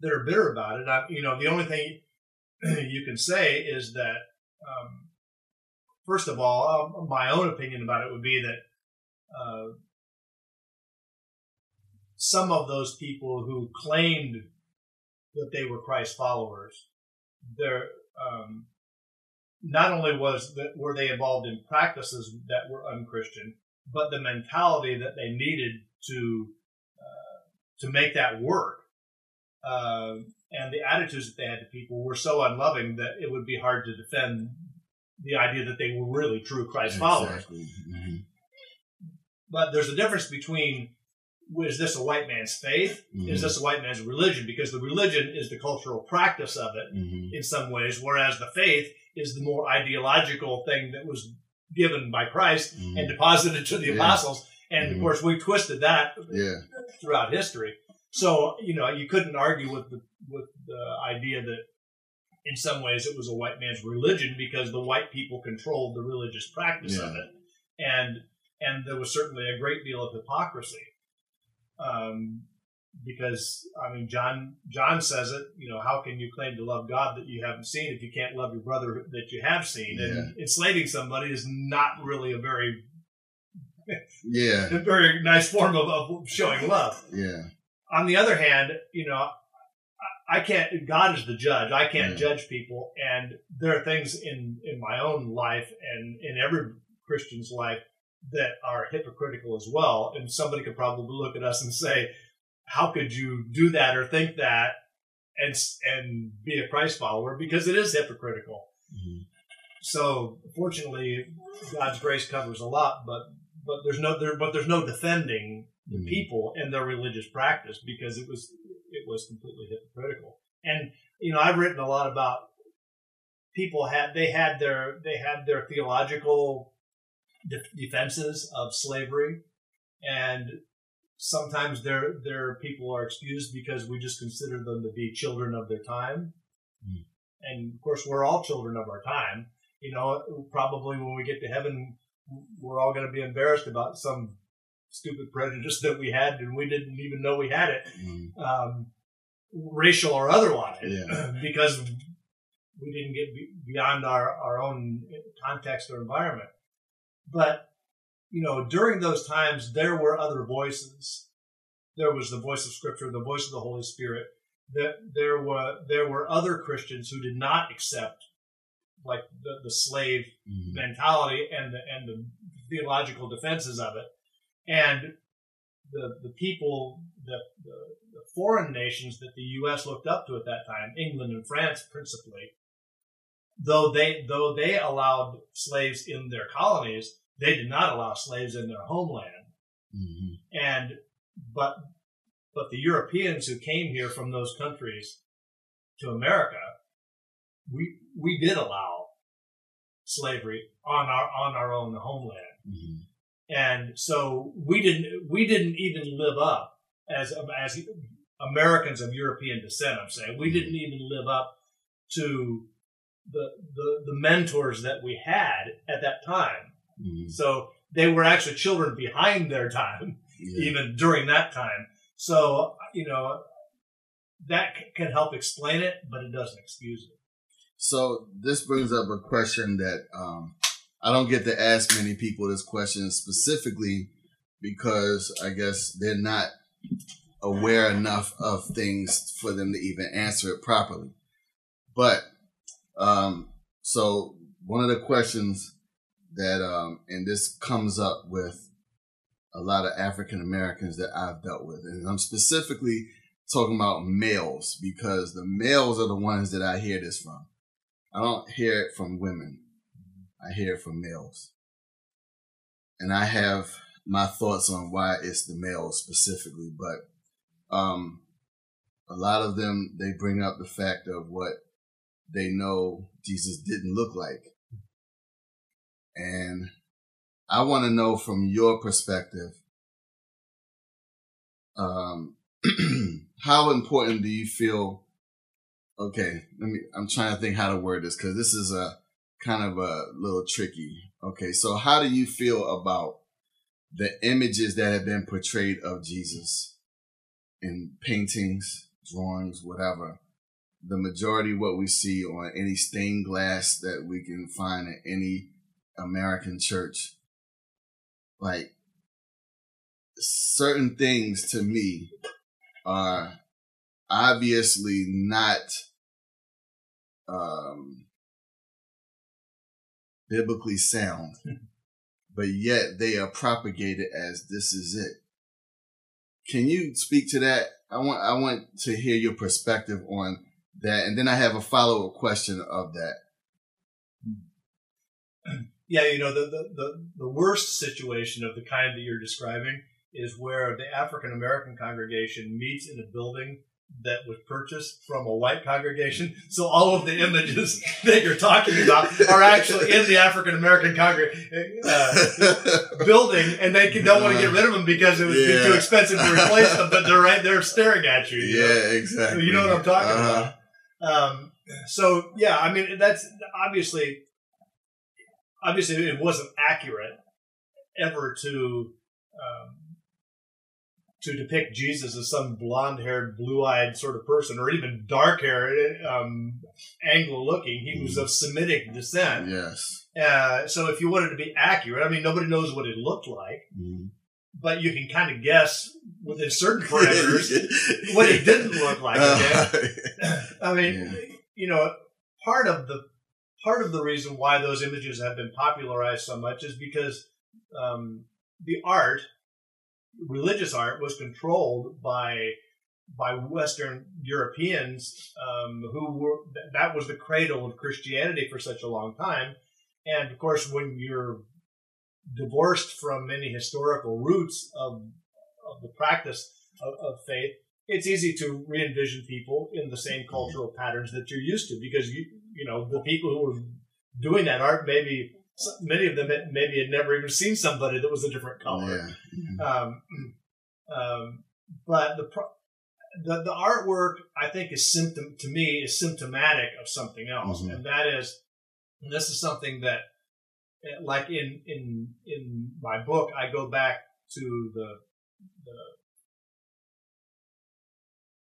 that are bitter about it. I, you know, the only thing you can say is that, um, first of all, uh, my own opinion about it would be that uh, some of those people who claimed that they were Christ followers. There, um, not only was that were they involved in practices that were unchristian, but the mentality that they needed to uh, to make that work, uh, and the attitudes that they had to people were so unloving that it would be hard to defend the idea that they were really true Christ exactly. followers. Mm-hmm. But there's a difference between is this a white man's faith? Mm-hmm. Is this a white man's religion? Because the religion is the cultural practice of it mm-hmm. in some ways, whereas the faith is the more ideological thing that was given by Christ mm-hmm. and deposited to the yeah. apostles. And of mm-hmm. course, we twisted that yeah. throughout history. So you know, you couldn't argue with the with the idea that in some ways it was a white man's religion because the white people controlled the religious practice yeah. of it, and and there was certainly a great deal of hypocrisy um, because I mean, John John says it. You know, how can you claim to love God that you haven't seen if you can't love your brother that you have seen? Yeah. And enslaving somebody is not really a very yeah a very nice form of, of showing love. Yeah. On the other hand, you know, I can't. God is the judge. I can't yeah. judge people, and there are things in in my own life and in every Christian's life that are hypocritical as well. And somebody could probably look at us and say, how could you do that or think that and, and be a Christ follower? Because it is hypocritical. Mm-hmm. So fortunately, God's grace covers a lot, but, but there's no, there, but there's no defending the mm-hmm. people and their religious practice because it was, it was completely hypocritical. And, you know, I've written a lot about people had, they had their, they had their theological defenses of slavery, and sometimes their their people are excused because we just consider them to be children of their time. Mm. And of course, we're all children of our time. You know, probably when we get to heaven, we're all going to be embarrassed about some stupid prejudice that we had and we didn't even know we had it, mm. um, racial or otherwise, yeah. because we didn't get beyond our, our own context or environment. But, you know, during those times, there were other voices. There was the voice of Scripture, the voice of the Holy Spirit. That there were there were other Christians who did not accept like the, the slave mm-hmm. mentality and the and the theological defenses of it, and the the people the, the, the foreign nations that the U.S. looked up to at that time, England and France principally, though they though they allowed slaves in their colonies, they did not allow slaves in their homeland. Mm-hmm. And but but the Europeans who came here from those countries to America, we we did allow slavery on our on our own homeland. Mm-hmm. And so we didn't we didn't even live up as as Americans of European descent. I'm saying we mm-hmm. didn't even live up to the, the, the mentors that we had at that time. Mm-hmm. So they were actually children behind their time, yeah. even during that time. So, you know, that can help explain it, but it doesn't excuse it. So this brings up a question that um, I don't get to ask many people this question specifically because I guess they're not aware enough of things for them to even answer it properly. But um, so one of the questions that, um, and this comes up with a lot of African Americans that I've dealt with, and I'm specifically talking about males because the males are the ones that I hear this from. I don't hear it from women. I hear it from males. And I have my thoughts on why it's the males specifically, but um, a lot of them they bring up the fact of what they know Jesus didn't look like. And I want to know from your perspective, um, how important do you feel? Okay, let me, I'm trying to think how to word this because this is a kind of a little tricky. Okay, so how do you feel about the images that have been portrayed of Jesus in paintings, drawings, whatever? The majority what we see on any stained glass that we can find in any American church. Like certain things to me are obviously not um, biblically sound, but yet they are propagated as this is it. Can you speak to that? I want I want to hear your perspective on that, and then I have a follow up question of that. Yeah, you know, the, the, the, the worst situation of the kind that you're describing is where the African American congregation meets in a building that was purchased from a white congregation. So all of the images that you're talking about are actually in the African American congregation uh, building, and they don't want to get rid of them because it would yeah. be too expensive to replace them. But they're right there staring at you. you yeah, know? exactly. You know what I'm talking uh-huh. about. Um, so yeah, I mean that's obviously obviously it wasn't accurate ever to um, to depict Jesus as some blonde-haired, blue-eyed sort of person, or even dark-haired, um, Anglo-looking. He was of Semitic descent. Yes. Uh, so if you wanted to be accurate, I mean, nobody knows what it looked like. Mm but you can kind of guess within certain parameters what he didn't look like. Okay? I mean, yeah. you know, part of the part of the reason why those images have been popularized so much is because um, the art, religious art, was controlled by by Western Europeans um, who were that was the cradle of Christianity for such a long time. And of course, when you're divorced from any historical roots of, of the practice of, of faith, it's easy to re-envision people in the same cultural patterns that you're used to because you you know the people who were doing that art maybe many of them maybe had never even seen somebody that was a different color. Yeah. Mm-hmm. Um, Um, but the, the the artwork I think is symptom to me is symptomatic of something else, mm-hmm. and that is and this is something that eh, like in in in my book I go back to the the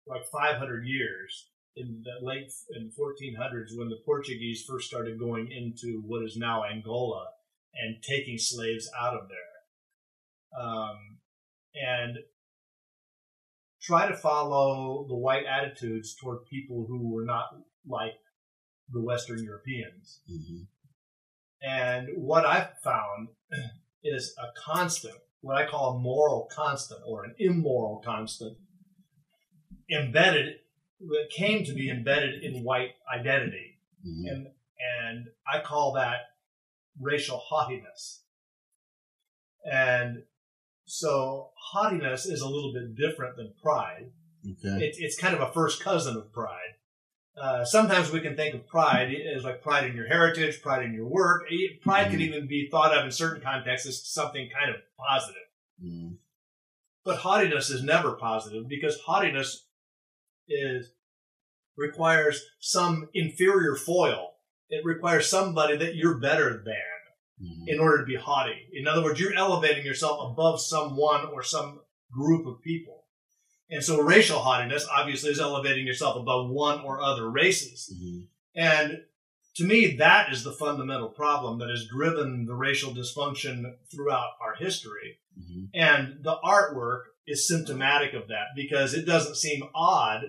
like 500 years in the late in 1400s when the Portuguese first started going into what is now Angola and taking slaves out of there. Um, and try to follow the white attitudes toward people who were not like the Western Europeans. Mm-hmm. And what I've found is a constant, what I call a moral constant or an immoral constant, embedded, that came to be embedded in white identity. Mm-hmm. And, and I call that racial haughtiness. And so haughtiness is a little bit different than pride. Okay. It, it's kind of a first cousin of pride. Uh, sometimes we can think of pride as like pride in your heritage, pride in your work. Pride mm-hmm. can even be thought of in certain contexts as something kind of positive. Mm-hmm. But haughtiness is never positive because haughtiness is requires some inferior foil. It requires somebody that you're better than mm-hmm. in order to be haughty. In other words, you're elevating yourself above someone or some group of people. And so racial haughtiness obviously is elevating yourself above one or other races. Mm-hmm. And to me, that is the fundamental problem that has driven the racial dysfunction throughout our history. Mm-hmm. And the artwork is symptomatic of that because it doesn't seem odd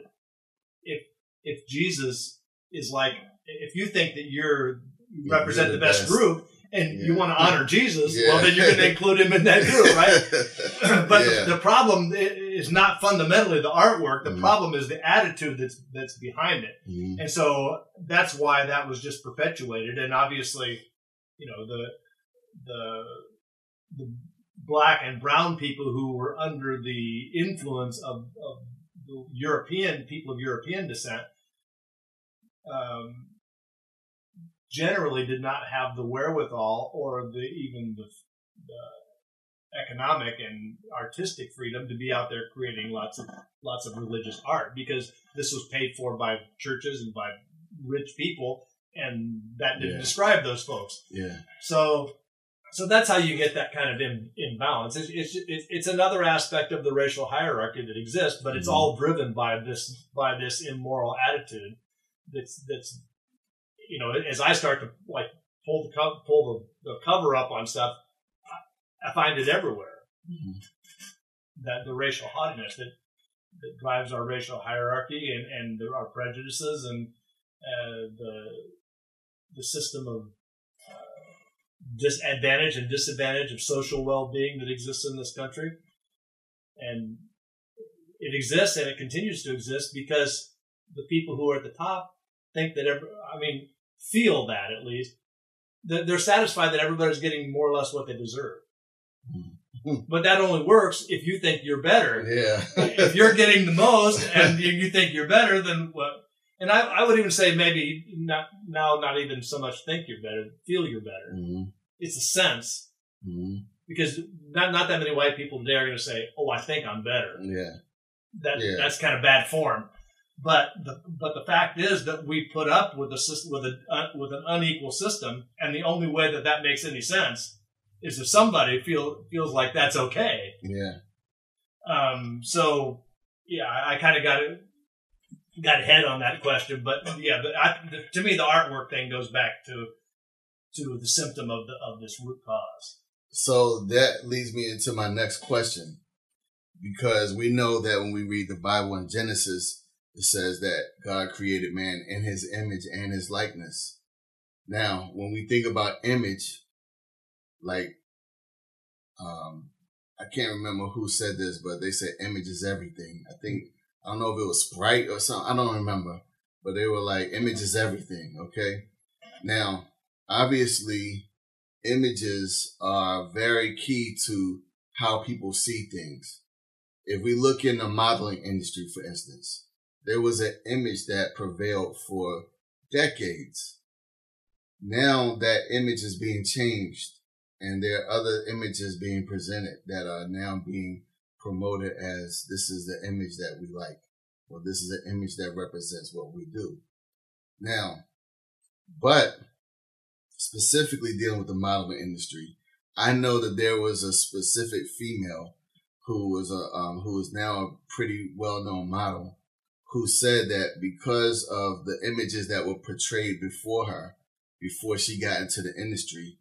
if if Jesus is like if you think that you're you represent the best, best, group and yeah. you want to honor Jesus, yeah. well, then you're going to include him in that group, right? but yeah. the, the, problem is not fundamentally the artwork. The mm-hmm. problem is the attitude that's that's behind it, mm-hmm. and so that's why that was just perpetuated. And obviously, you know the the the black and brown people who were under the influence of, of the European people of European descent. Um, generally did not have the wherewithal or the even the, the economic and artistic freedom to be out there creating lots of lots of religious art because this was paid for by churches and by rich people and that didn't yeah. describe those folks yeah so so that's how you get that kind of in, imbalance it's, it's, it's another aspect of the racial hierarchy that exists but it's mm-hmm. all driven by this by this immoral attitude that's that's you know, as I start to like pull the co- pull the, the, cover up on stuff, I, find it everywhere. Mm-hmm. That the racial haughtiness that that drives our racial hierarchy and and the, our prejudices and uh, the the system of disadvantage and disadvantage of social well-being that exists in this country, and it exists and it continues to exist because the people who are at the top think that every, I mean feel that at least. that They're satisfied that everybody's getting more or less what they deserve. But that only works if you think you're better. Yeah. if you're getting the most and you think you're better, then what? And I, I would even say maybe not now, not even so much think you're better, feel you're better. Mm-hmm. It's a sense mm-hmm. because not not that many white people today are going to say, "Oh, I think I'm better." Yeah. That yeah. that's kind of bad form. But the but the fact is that we put up with a with a uh, with an unequal system, and the only way that that makes any sense is if somebody feel feels like that's okay. Yeah. Um. So yeah, I, I kind of got it got ahead on that question, but yeah, but I, the, to me, the artwork thing goes back to to the symptom of the of this root cause. So that leads me into my next question, because we know that when we read the Bible in Genesis, it says that God created man in his image and his likeness. Now, when we think about image, like, um, I can't remember who said this, but they said image is everything. I think, I don't know if it was Sprite or something. I don't remember, but they were like, image is everything. Okay. Now, obviously, images are very key to how people see things. If we look in the modeling industry, for instance, there was an image that prevailed for decades. Now that image is being changed and there are other images being presented that are now being promoted as this is the image that we like, or this is an image that represents what we do. Now, but specifically dealing with the modeling industry, I know that there was a specific female who was a um, who is now a pretty well known model who said that because of the images that were portrayed before her before she got into the industry,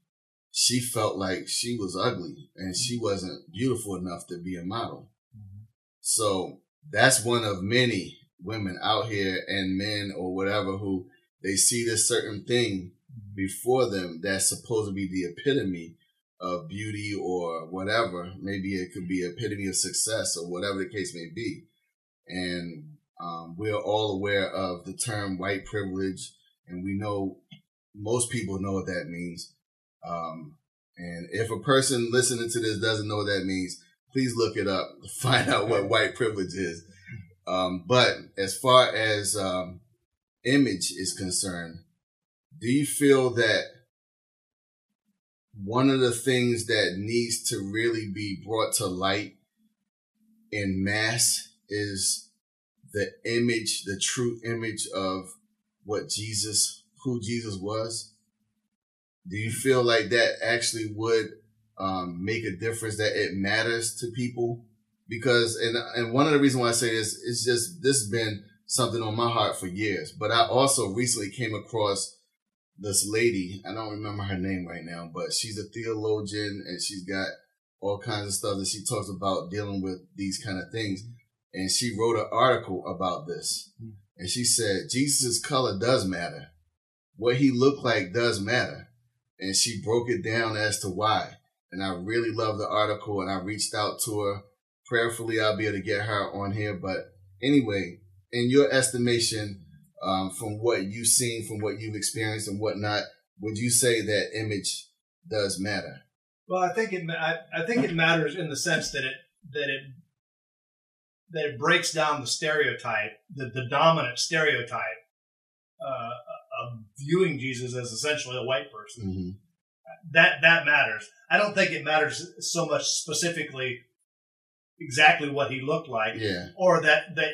she felt like she was ugly and she wasn't beautiful enough to be a model. Mm-hmm. So that's one of many women out here and men or whatever who they see this certain thing mm-hmm. Before them that's supposed to be the epitome of beauty or whatever. Maybe it could be epitome of success or whatever the case may be. And um, we're all aware of the term white privilege, and we know most people know what that means. Um, and if a person listening to this doesn't know what that means, please look it up find out what white privilege is. Um, but as far as um, image is concerned, do you feel that one of the things that needs to really be brought to light in mass is the image, the true image of what Jesus, who Jesus was? Do you feel like that actually would um, make a difference, that it matters to people? Because, and, and one of the reasons why I say this is just, this has been something on my heart for years. But I also recently came across this lady. I don't remember her name right now, but she's a theologian and she's got all kinds of stuff that she talks about dealing with these kind of things. And she wrote an article about this. And she said, Jesus' color does matter. What he looked like does matter. And she broke it down as to why. And I really love the article and I reached out to her. Prayerfully, I'll be able to get her on here. But anyway, in your estimation, um, from what you've seen, from what you've experienced and whatnot, would you say that image does matter? Well, I think it. I, I think it matters in the sense that it that it that it breaks down the stereotype, the, the dominant stereotype uh, of viewing Jesus as essentially a white person. Mm-hmm. That that matters. I don't think it matters so much specifically exactly what he looked like, yeah. or that that,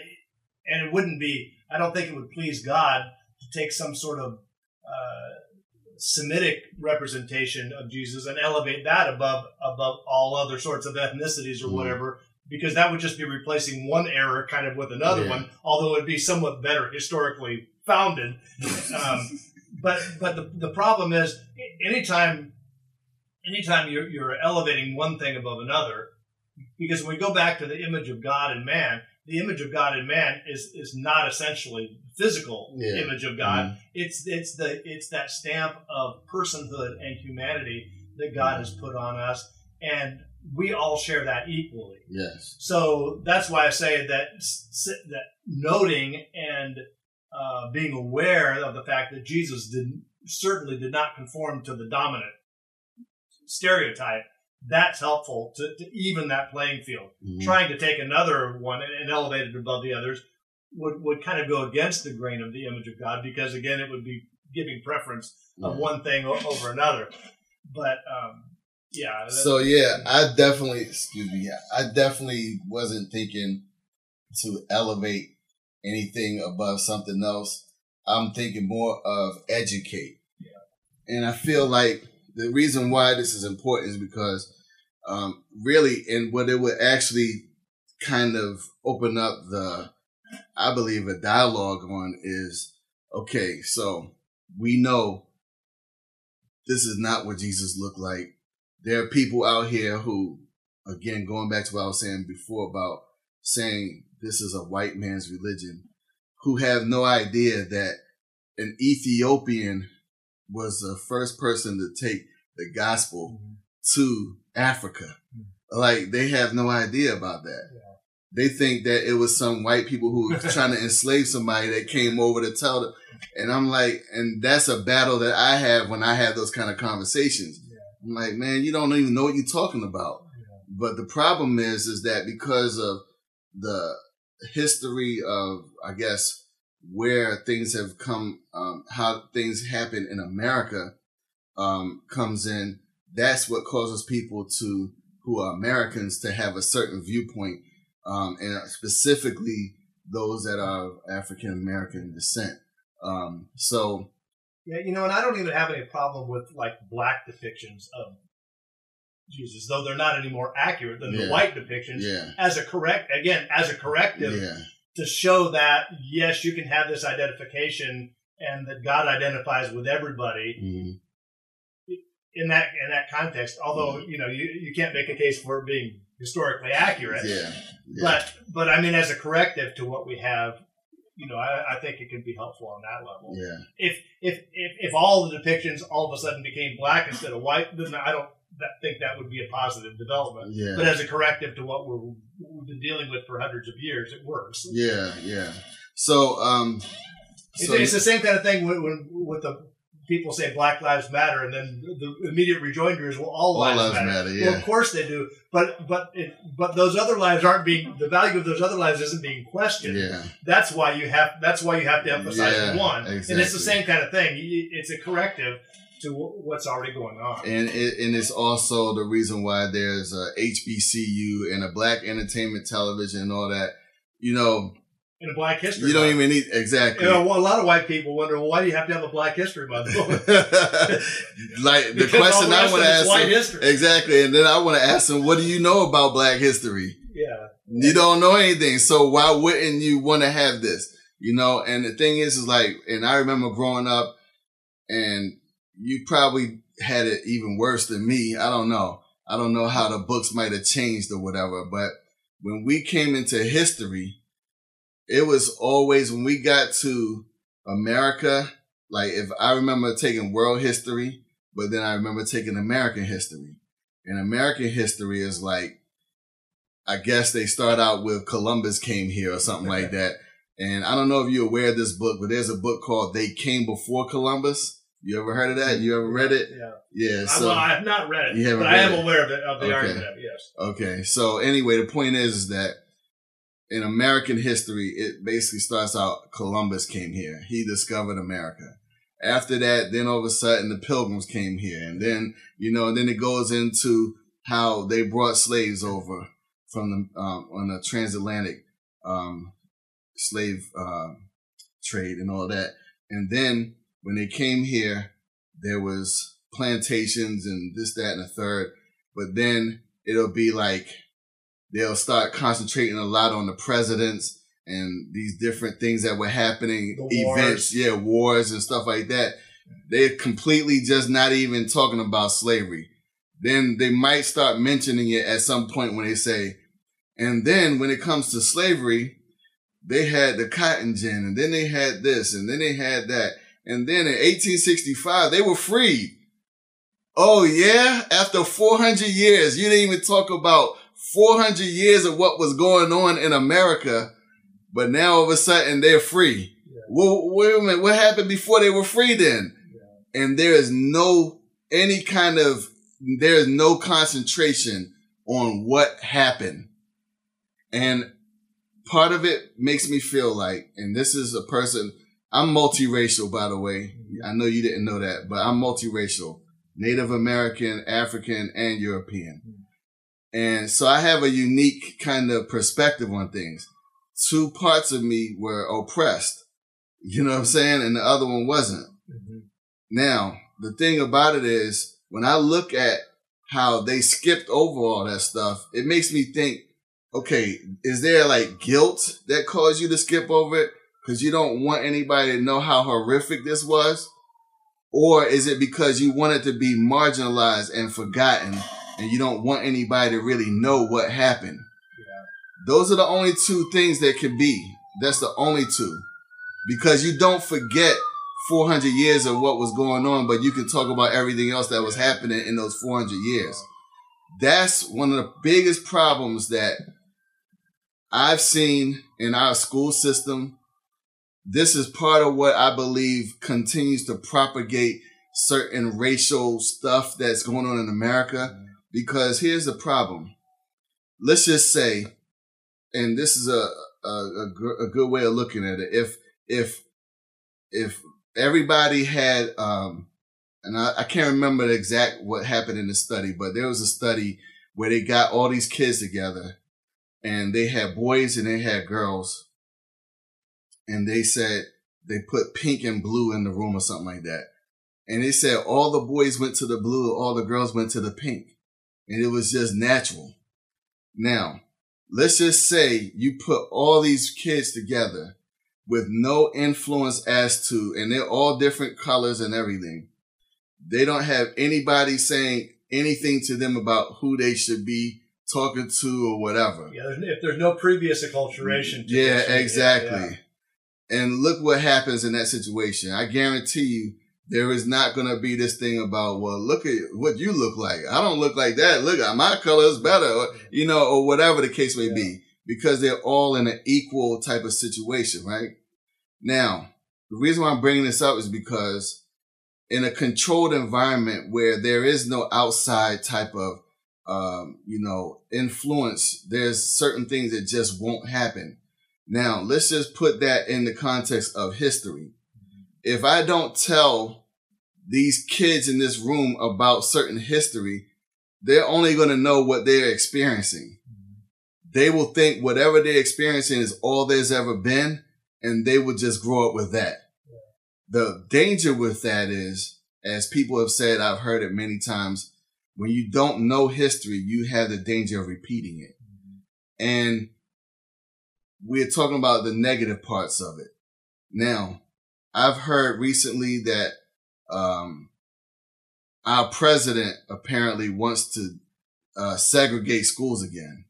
and it wouldn't be I don't think it would please God to take some sort of uh, Semitic representation of Jesus and elevate that above above all other sorts of ethnicities or mm. whatever, because that would just be replacing one error kind of with another yeah. one, although it'd be somewhat better historically founded. Um, but but the, the problem is anytime anytime you're, you're elevating one thing above another, because when we go back to the image of God and man, the image of God in man is is not essentially physical yeah. image of God. Mm-hmm. It's it's the it's that stamp of personhood and humanity that God has put on us, and we all share that equally. Yes. So that's why I say that that noting and uh, being aware of the fact that Jesus did certainly did not conform to the dominant stereotype that's helpful to, to even that playing field. Mm-hmm. Trying to take another one and, and elevate it above the others would, would kind of go against the grain of the image of God because again it would be giving preference yeah. of one thing over another. But um, yeah. So yeah, I definitely excuse me. I definitely wasn't thinking to elevate anything above something else. I'm thinking more of educate. Yeah. And I feel like the reason why this is important is because um, really, and what it would actually kind of open up the, I believe, a dialogue on is okay, so we know this is not what Jesus looked like. There are people out here who, again, going back to what I was saying before about saying this is a white man's religion, who have no idea that an Ethiopian was the first person to take the gospel mm-hmm. to Africa. Mm-hmm. Like they have no idea about that. Yeah. They think that it was some white people who were trying to enslave somebody that came over to tell them. And I'm like, and that's a battle that I have when I have those kind of conversations. Yeah. I'm like, man, you don't even know what you're talking about. Yeah. But the problem is, is that because of the history of, I guess, where things have come, um, how things happen in America, um, comes in, that's what causes people to who are Americans to have a certain viewpoint, um, and specifically those that are African American descent. Um, so, yeah, you know, and I don't even have any problem with like black depictions of Jesus, though they're not any more accurate than yeah. the white depictions. Yeah. As a correct, again, as a corrective yeah. to show that yes, you can have this identification and that God identifies with everybody. Mm-hmm in that in that context. Although mm. you know you, you can't make a case for it being historically accurate. Yeah, yeah. But but I mean, as a corrective to what we have, you know, I, I, think it can be helpful on that level. Yeah. If if if if all the depictions all of a sudden became black instead of white, then I don't think that would be a positive development. Yeah. But as a corrective to what we're we've been dealing with for hundreds of years, it works. Yeah, yeah. So um. So it's, it's the same kind of thing with, with, with the people say Black Lives Matter, and then the immediate rejoinder is, well, all, all lives, lives, matter. matter yeah. Well, of course they do, but but it, but those other lives aren't being the value of those other lives isn't being questioned. Yeah. That's why you have that's why you have to emphasize yeah, one, exactly. and it's the same kind of thing. It's a corrective to what's already going on. And it, and it's also the reason why there's a HBCU and a Black Entertainment Television and all that. You know, in a Black History. You don't Month. even need exactly. You know, well, a lot of white people wonder, well, why do you have to have a Black History Month? like the question I want to ask white them, history. exactly, and then I want to ask them, what do you know about Black history? Yeah, you don't know anything, so why wouldn't you want to have this? You know, and the thing is, is like, and I remember growing up, and you probably had it even worse than me. I don't know. I don't know how the books might have changed or whatever, but when we came into history it was always when we got to America, like if I remember taking world history, but then I remember taking American history. And American history is like, I guess they start out with Columbus came here or something like that. And I don't know if you're aware of this book, but there's a book called They Came Before Columbus. You ever heard of that? You ever read it? Yeah. Yeah. So, I, well, I have not read it, you but I am it. aware of it, of the okay. argument yes. Okay. So anyway, the point is, is that in American history, it basically starts out Columbus came here. He discovered America. After that, then all of a sudden the pilgrims came here. And then, you know, then it goes into how they brought slaves over from the, um, on the transatlantic, um, slave, uh, trade and all that. And then when they came here, there was plantations and this, that, and the third. But then it'll be like they'll start concentrating a lot on the presidents and these different things that were happening, events, yeah, wars and stuff like that. They're completely just not even talking about slavery. Then they might start mentioning it at some point when they say, and then when it comes to slavery, they had the cotton gin and then they had this and then they had that. And then in 1865, they were freed. Oh yeah? After 400 years, you didn't even talk about 400 years of what was going on in America, but now all of a sudden they're free. Yeah. Well, wait a minute, what happened before they were free then? Yeah. And there is no, any kind of, there is no concentration on what happened. And part of it makes me feel like, and this is a person, I'm multiracial, by the way. Mm-hmm. I know you didn't know that, but I'm multiracial. Native American, African, and European. And so I have a unique kind of perspective on things. Two parts of me were oppressed. You know what I'm saying? And the other one wasn't. Mm-hmm. Now, the thing about it is when I look at how they skipped over all that stuff, it makes me think, okay, is there like guilt that caused you to skip over it? Cause you don't want anybody to know how horrific this was? Or is it because you wanted to be marginalized and forgotten and you don't want anybody to really know what happened. Yeah. Those are the only two things that can be. That's the only two. Because you don't forget 400 years of what was going on, but you can talk about everything else that was happening in those 400 years. That's one of the biggest problems that I've seen in our school system. This is part of what I believe continues to propagate certain racial stuff that's going on in America. Mm-hmm. Because here's the problem. Let's just say, and this is a, a, a, good way of looking at it. If, if, if everybody had, um, and I, I can't remember the exact what happened in the study, but there was a study where they got all these kids together and they had boys and they had girls. And they said they put pink and blue in the room or something like that. And they said all the boys went to the blue, all the girls went to the pink. And it was just natural. Now, let's just say you put all these kids together with no influence as to, and they're all different colors and everything. They don't have anybody saying anything to them about who they should be talking to or whatever. Yeah, if there's no previous acculturation. yeah, exactly. Yeah. And look what happens in that situation. I guarantee you, there is not going to be this thing about, well, look at what you look like. I don't look like that. Look, my color is better, or, you know, or whatever the case may yeah. be, because they're all in an equal type of situation, right? Now, the reason why I'm bringing this up is because in a controlled environment where there is no outside type of, um, you know, influence, there's certain things that just won't happen. Now, let's just put that in the context of history. If I don't tell these kids in this room about certain history, they're only going to know what they're experiencing. They will think whatever they're experiencing is all there's ever been and they will just grow up with that. The danger with that is, as people have said, I've heard it many times, when you don't know history, you have the danger of repeating it. And we're talking about the negative parts of it. Now, I've heard recently that um, our president apparently wants to uh, segregate schools again.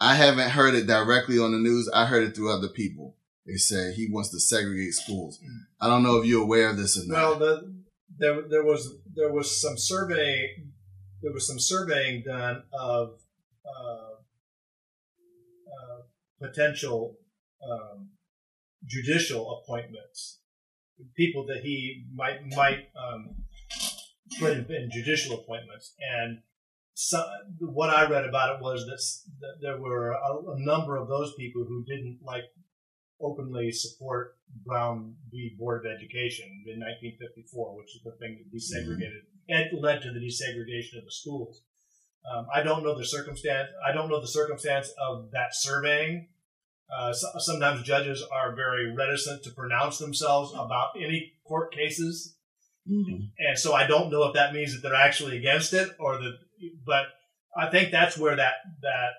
I haven't heard it directly on the news. I heard it through other people. They say he wants to segregate schools. I don't know if you're aware of this or not. Well, the, there there was there was some survey there was some surveying done of uh, uh, potential um, judicial appointments, people that he might might um, put in, in, judicial appointments, and so, what I read about it was that, that there were a, a number of those people who didn't like openly support Brown v. Board of Education in 1954, which is the thing that desegregated mm-hmm. and led to the desegregation of the schools. Um, I don't know the circumstance. I don't know the circumstance of that surveying. Uh, so, sometimes judges are very reticent to pronounce themselves about any court cases, mm-hmm. and so I don't know if that means that they're actually against it or that. But I think that's where that that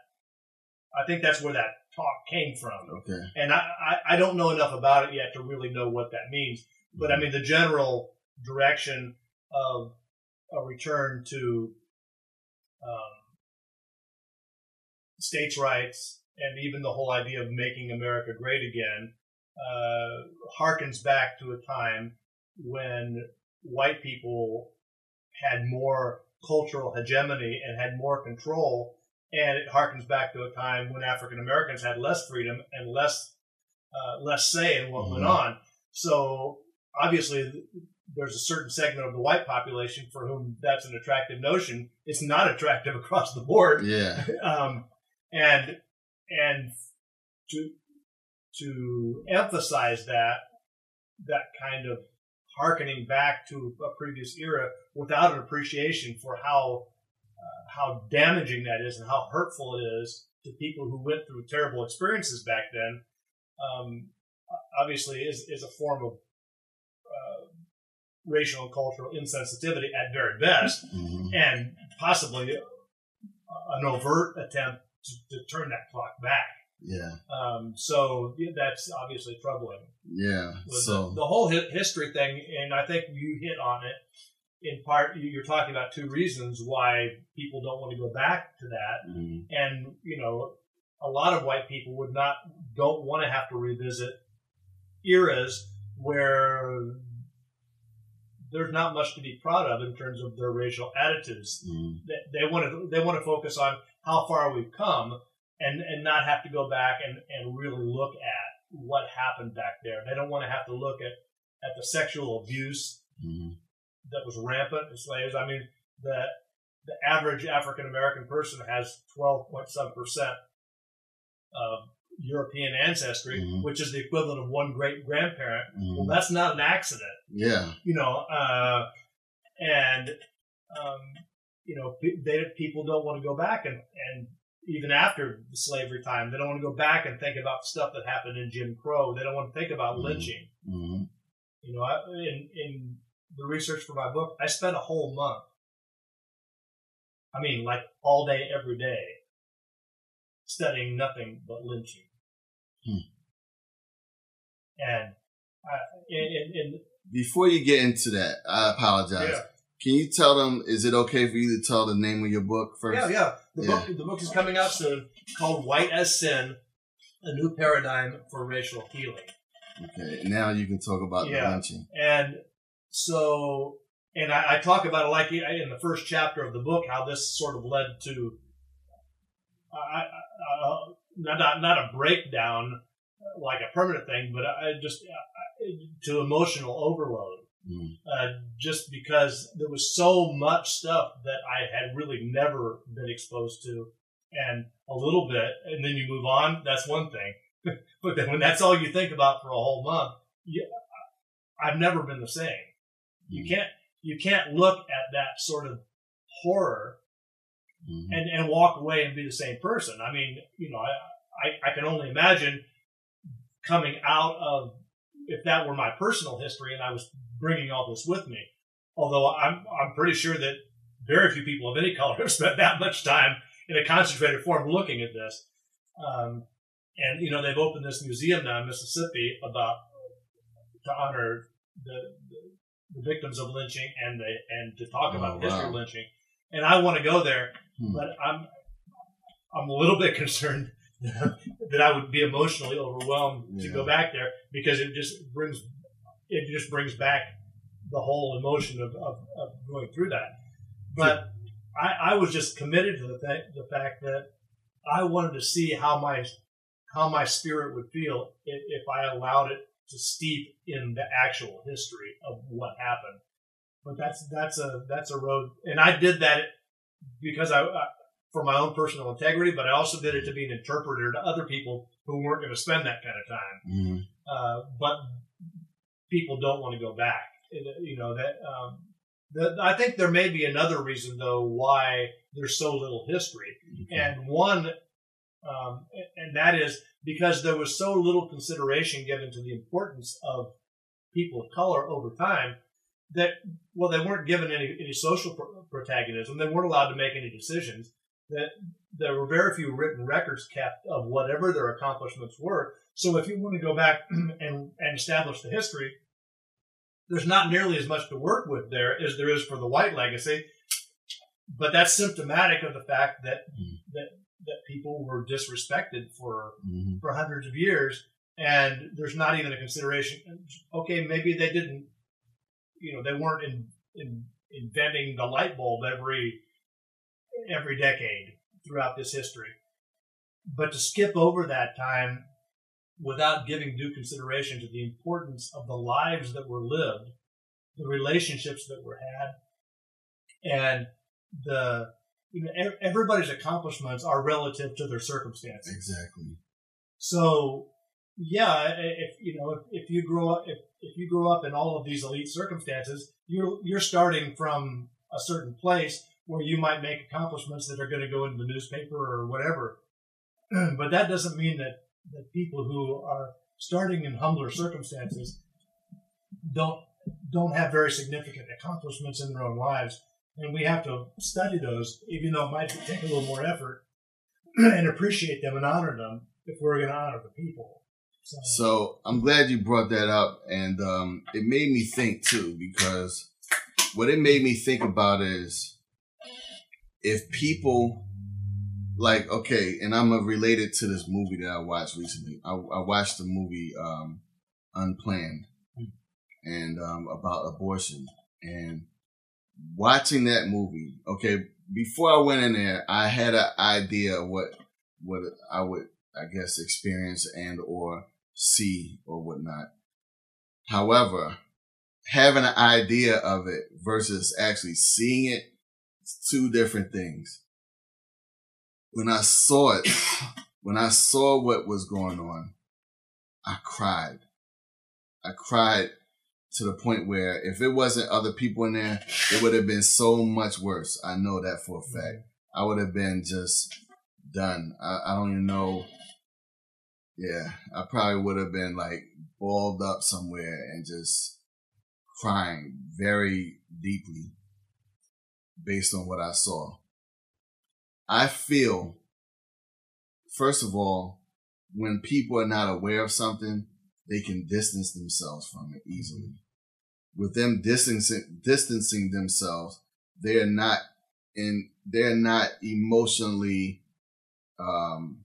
I think that's where that talk came from. Okay. And I, I, I, don't know enough about it yet to really know what that means. But I mm-hmm. mean, the general direction of a return to um, states' rights and even the whole idea of making America great again uh, harkens back to a time when white people had more cultural hegemony and had more control and it harkens back to a time when African Americans had less freedom and less uh, less say in what mm-hmm. went on. So obviously, there's a certain segment of the white population for whom that's an attractive notion. It's not attractive across the board. Yeah. um, and and to to emphasize that that kind of harkening back to a previous era without an appreciation for how uh, how damaging that is and how hurtful it is to people who went through terrible experiences back then, um, obviously is, is a form of uh, racial and cultural insensitivity at very best, mm-hmm. and possibly an overt attempt to, to, turn that clock back. Yeah. Um, so that's obviously troubling. Yeah. so the, the whole hi- history thing, and I think you hit on it in part you're talking about two reasons why people don't want to go back to that mm-hmm. and you know a lot of white people would not don't want to have to revisit eras where there's not much to be proud of in terms of their racial attitudes mm-hmm. they, they want to they want to focus on how far we've come and and not have to go back and and really look at what happened back there they don't want to have to look at at the sexual abuse mm-hmm that was rampant in slaves. I mean, the the average African American person has 12.7 percent of European ancestry, mm-hmm. which is the equivalent of one great grandparent. Mm-hmm. Well, that's not an accident. Yeah, you know, uh, and um, you know, they, people don't want to go back and, and even after the slavery time, they don't want to go back and think about stuff that happened in Jim Crow. They don't want to think about mm-hmm. lynching. Mm-hmm. You know, I, in, in the research for my book, I spent a whole month. I mean, like all day, every day, studying nothing but lynching. Hmm. And, uh, in, in, before you get into that, I apologize. Yeah. Can you tell them? Is it okay for you to tell the name of your book first? Yeah, yeah. The yeah. book the book is coming out soon, called "White as Sin: A New Paradigm for Racial Healing." Okay, now you can talk about yeah. the lynching. And so, and I, I, talk about it like in the first chapter of the book how this sort of led to, uh, uh, not not a breakdown like a permanent thing, but I just uh, to emotional overload. Mm. Uh, just because there was so much stuff that I had really never been exposed to, and a little bit, and then you move on. That's one thing, but then when that's all you think about for a whole month, you, I've never been the same. Mm. You can't you can't look at that sort of horror mm-hmm. and and walk away and be the same person. I mean, you know, I, I, I can only imagine coming out of if that were my personal history and I was bringing all this with me. Although I'm I'm pretty sure that very few people of any color have spent that much time in a concentrated form looking at this. Um, and you know they've opened this museum now in Mississippi about to honor the, the, victims of lynching and the and to talk oh, about the history of lynching. And I want to go there, hmm. but I'm I'm a little bit concerned that I would be emotionally overwhelmed yeah. to go back there because it just brings it just brings back the whole emotion of, of, of going through that. But I, I, was just committed to the, th- the fact that I wanted to see how my how my spirit would feel if, if I allowed it to steep in the actual history of what happened. But that's that's a that's a road, and I did that because I, I for my own personal integrity, but I also did it to be an interpreter to other people who weren't going to spend that kind of time. Mm-hmm. Uh, but people don't want to go back. You know that. Um, the, I think there may be another reason though why there's so little history, okay. and one, um, and that is because there was so little consideration given to the importance of people of color over time that well they weren't given any, any social protagonism they weren't allowed to make any decisions that there were very few written records kept of whatever their accomplishments were. So if you want to go back and, and establish the history, there's not nearly as much to work with there as there is for the white legacy. But that's symptomatic of the fact that mm-hmm. that that people were disrespected for mm-hmm. for hundreds of years, and there's not even a consideration. Okay, maybe they didn't, you know, they weren't in, in inventing the light bulb every every decade throughout this history. But to skip over that time without giving due consideration to the importance of the lives that were lived, the relationships that were had, and the you know everybody's accomplishments are relative to their circumstances. Exactly. So yeah, if you know if, if you grow up if, if you grow up in all of these elite circumstances, you're you're starting from a certain place where you might make accomplishments that are going to go into the newspaper or whatever. but that doesn't mean that, that people who are starting in humbler circumstances don't don't have very significant accomplishments in their own lives. And we have to study those, even though it might take a little more effort, and appreciate them and honor them if we're going to honor the people. So, so I'm glad you brought that up, and um, it made me think too, because what it made me think about is if people like okay, and I'm related to this movie that I watched recently. I, I watched the movie um, Unplanned and um, about abortion and watching that movie. Okay, before I went in there, I had an idea of what what I would I guess experience and or see or whatnot. However, having an idea of it versus actually seeing it two different things. When I saw it, when I saw what was going on, I cried. I cried to the point where if it wasn't other people in there, it would have been so much worse. I know that for a fact. I would have been just done. I, I don't even know. Yeah, I probably would have been like balled up somewhere and just crying very deeply based on what I saw. I feel, first of all, when people are not aware of something, they can distance themselves from it easily. With them distancing, distancing themselves, they are not in, they're not emotionally, um,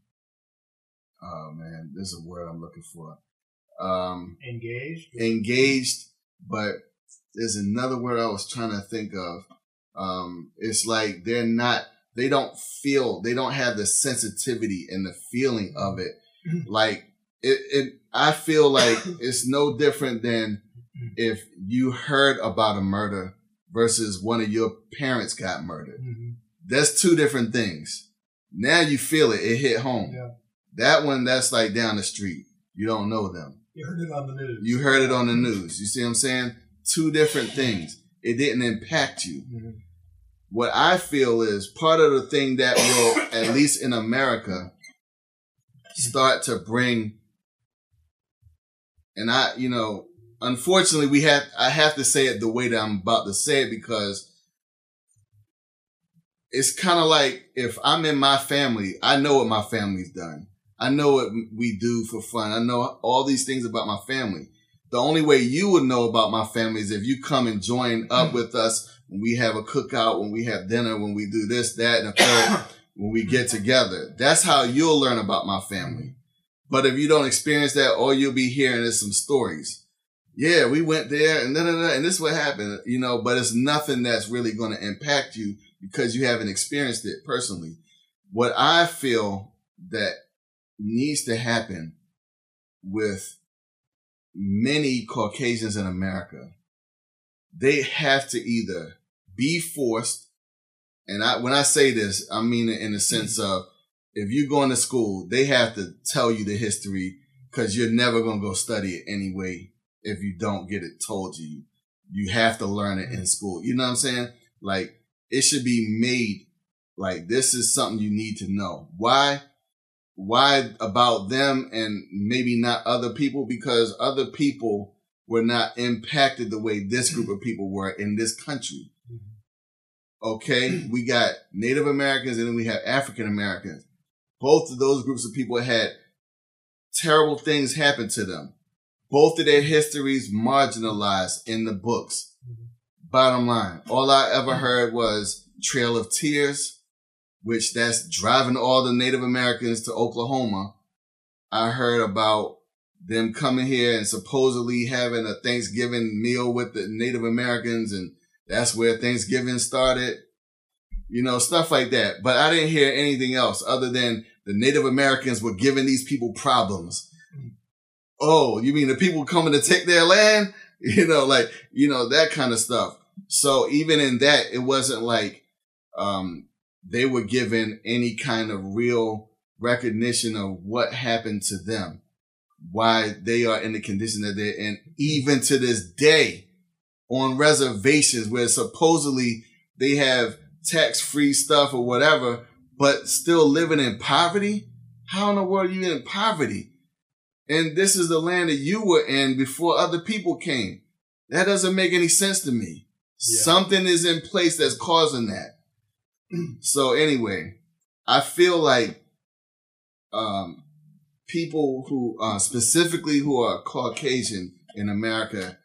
oh man, this is a word I'm looking for. Um, engaged, engaged, but there's another word I was trying to think of. Um, it's like they're not, they don't feel, they don't have the sensitivity and the feeling of it. Mm-hmm. Like it, it I feel like it's no different than if you heard about a murder versus one of your parents got murdered. Mm-hmm. That's two different things. Now you feel it. It hit home. Yeah. That one, that's like down the street. You don't know them. You heard it on the news. You heard it on the news. You see what I'm saying? Two different things. It didn't impact you. Mm-hmm. What I feel is part of the thing that will, at least in America, start to bring and I, you know, unfortunately, we have, I have to say it the way that I'm about to say it because it's kind of like if I'm in my family, I know what my family's done. I know what we do for fun. I know all these things about my family. The only way you would know about my family is if you come and join up hmm. with us when we have a cookout, when we have dinner, when we do this, that, and a third, when we get together. That's how you'll learn about my family. But if you don't experience that, all you'll be hearing is some stories. Yeah, we went there and da, da, da, and this is what happened, you know, but it's nothing that's really going to impact you because you haven't experienced it personally. What I feel that needs to happen with many Caucasians in America, they have to either be forced, and I, when I say this, I mean it in the sense mm-hmm. of if you're going to school, they have to tell you the history because you're never going to go study it anyway if you don't get it told to you. You have to learn it in mm-hmm. school. You know what I'm saying? Like it should be made like this is something you need to know. Why? Why about them and maybe not other people? Because other people were not impacted the way this group of people were in this country. Okay, we got Native Americans and then we have African Americans both of those groups of people had terrible things happen to them. Both of their histories marginalized in the books. Mm-hmm. Bottom line, all I ever heard was Trail of Tears, which that's driving all the Native Americans to Oklahoma. I heard about them coming here and supposedly having a Thanksgiving meal with the Native Americans, and that's where Thanksgiving started you know, stuff like that. But I didn't hear anything else other than the Native Americans were giving these people problems. Oh, you mean the people coming to take their land? You know, like, you know, that kind of stuff. So even in that, it wasn't like, um, they were given any kind of real recognition of what happened to them, why they are in the condition that they're in, even to this day on reservations where supposedly they have tax free stuff or whatever, but still living in poverty? How in the world are you in poverty? And this is the land that you were in before other people came. That doesn't make any sense to me. Yeah. Something is in place that's causing that. so anyway, I feel like um, people who uh, specifically who are Caucasian in America,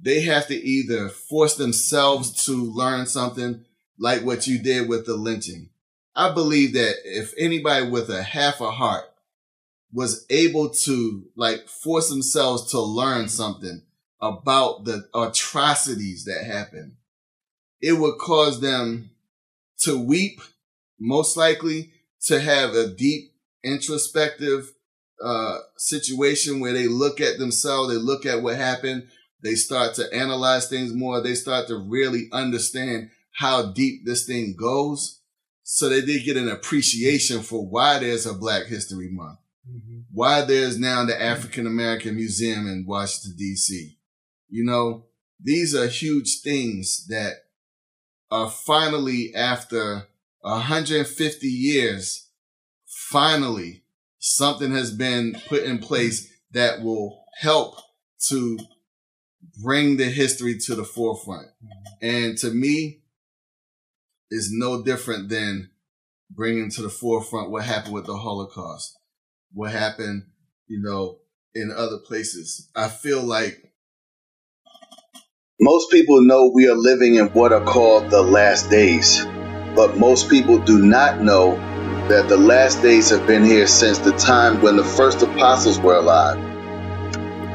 they have to either force themselves to learn something like what you did with the lynching. I believe that if anybody with a half a heart was able to like force themselves to learn something about the atrocities that happened, it would cause them to weep, most likely to have a deep introspective uh, situation where they look at themselves, they look at what happened, they start to analyze things more, they start to really understand how deep this thing goes. So they did get an appreciation for why there's a Black History Month, mm-hmm. why there's now the African American Museum in Washington, D.C. You know, these are huge things that are finally after 150 years, finally something has been put in place that will help to bring the history to the forefront. And to me, is no different than bringing to the forefront what happened with the Holocaust, what happened, you know, in other places. I feel like most people know we are living in what are called the last days, but most people do not know that the last days have been here since the time when the first apostles were alive.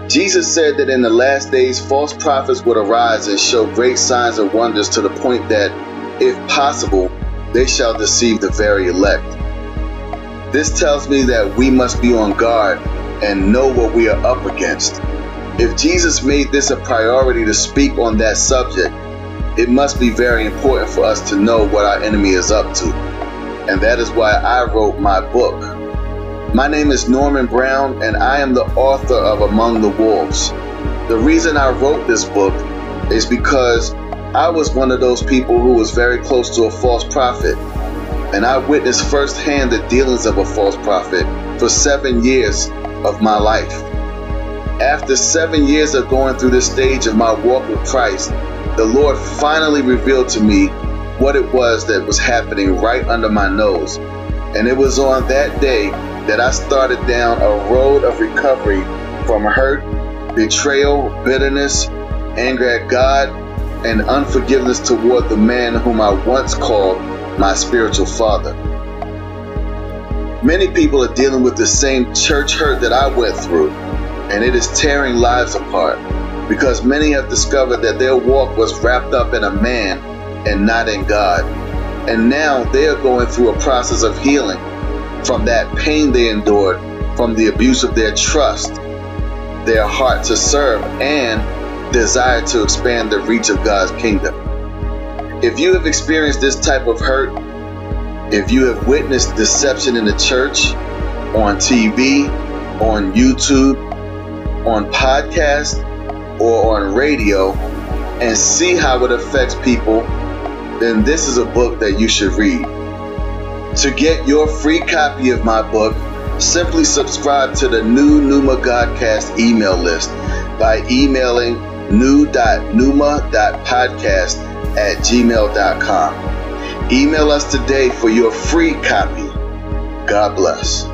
Jesus said that in the last days, false prophets would arise and show great signs and wonders to the point that, if possible, they shall deceive the very elect. This tells me that we must be on guard and know what we are up against. If Jesus made this a priority to speak on that subject, it must be very important for us to know what our enemy is up to. And that is why I wrote my book. My name is Norman Brown, and I am the author of Among the Wolves. The reason I wrote this book is because I was one of those people who was very close to a false prophet. And I witnessed firsthand the dealings of a false prophet for seven years of my life. After seven years of going through this stage of my walk with Christ, the Lord finally revealed to me what it was that was happening right under my nose. And it was on that day that I started down a road of recovery from hurt, betrayal, bitterness, anger at God, and unforgiveness toward the man whom I once called my spiritual father. Many people are dealing with the same church hurt that I went through and it is tearing lives apart because many have discovered that their walk was wrapped up in a man and not in God. And now they are going through a process of healing from that pain they endured from the abuse of their trust, their heart to serve, and desire to expand the reach of God's kingdom. If you have experienced this type of hurt, if you have witnessed deception in the church, on TV, on YouTube, on podcast or on radio and see how it affects people, then this is a book that you should read. To get your free copy of my book, simply subscribe to the Pneu Pneuma Godcast email list by emailing pneu.pneuma.podcast at gmail.com. Email us today for your free copy. God bless.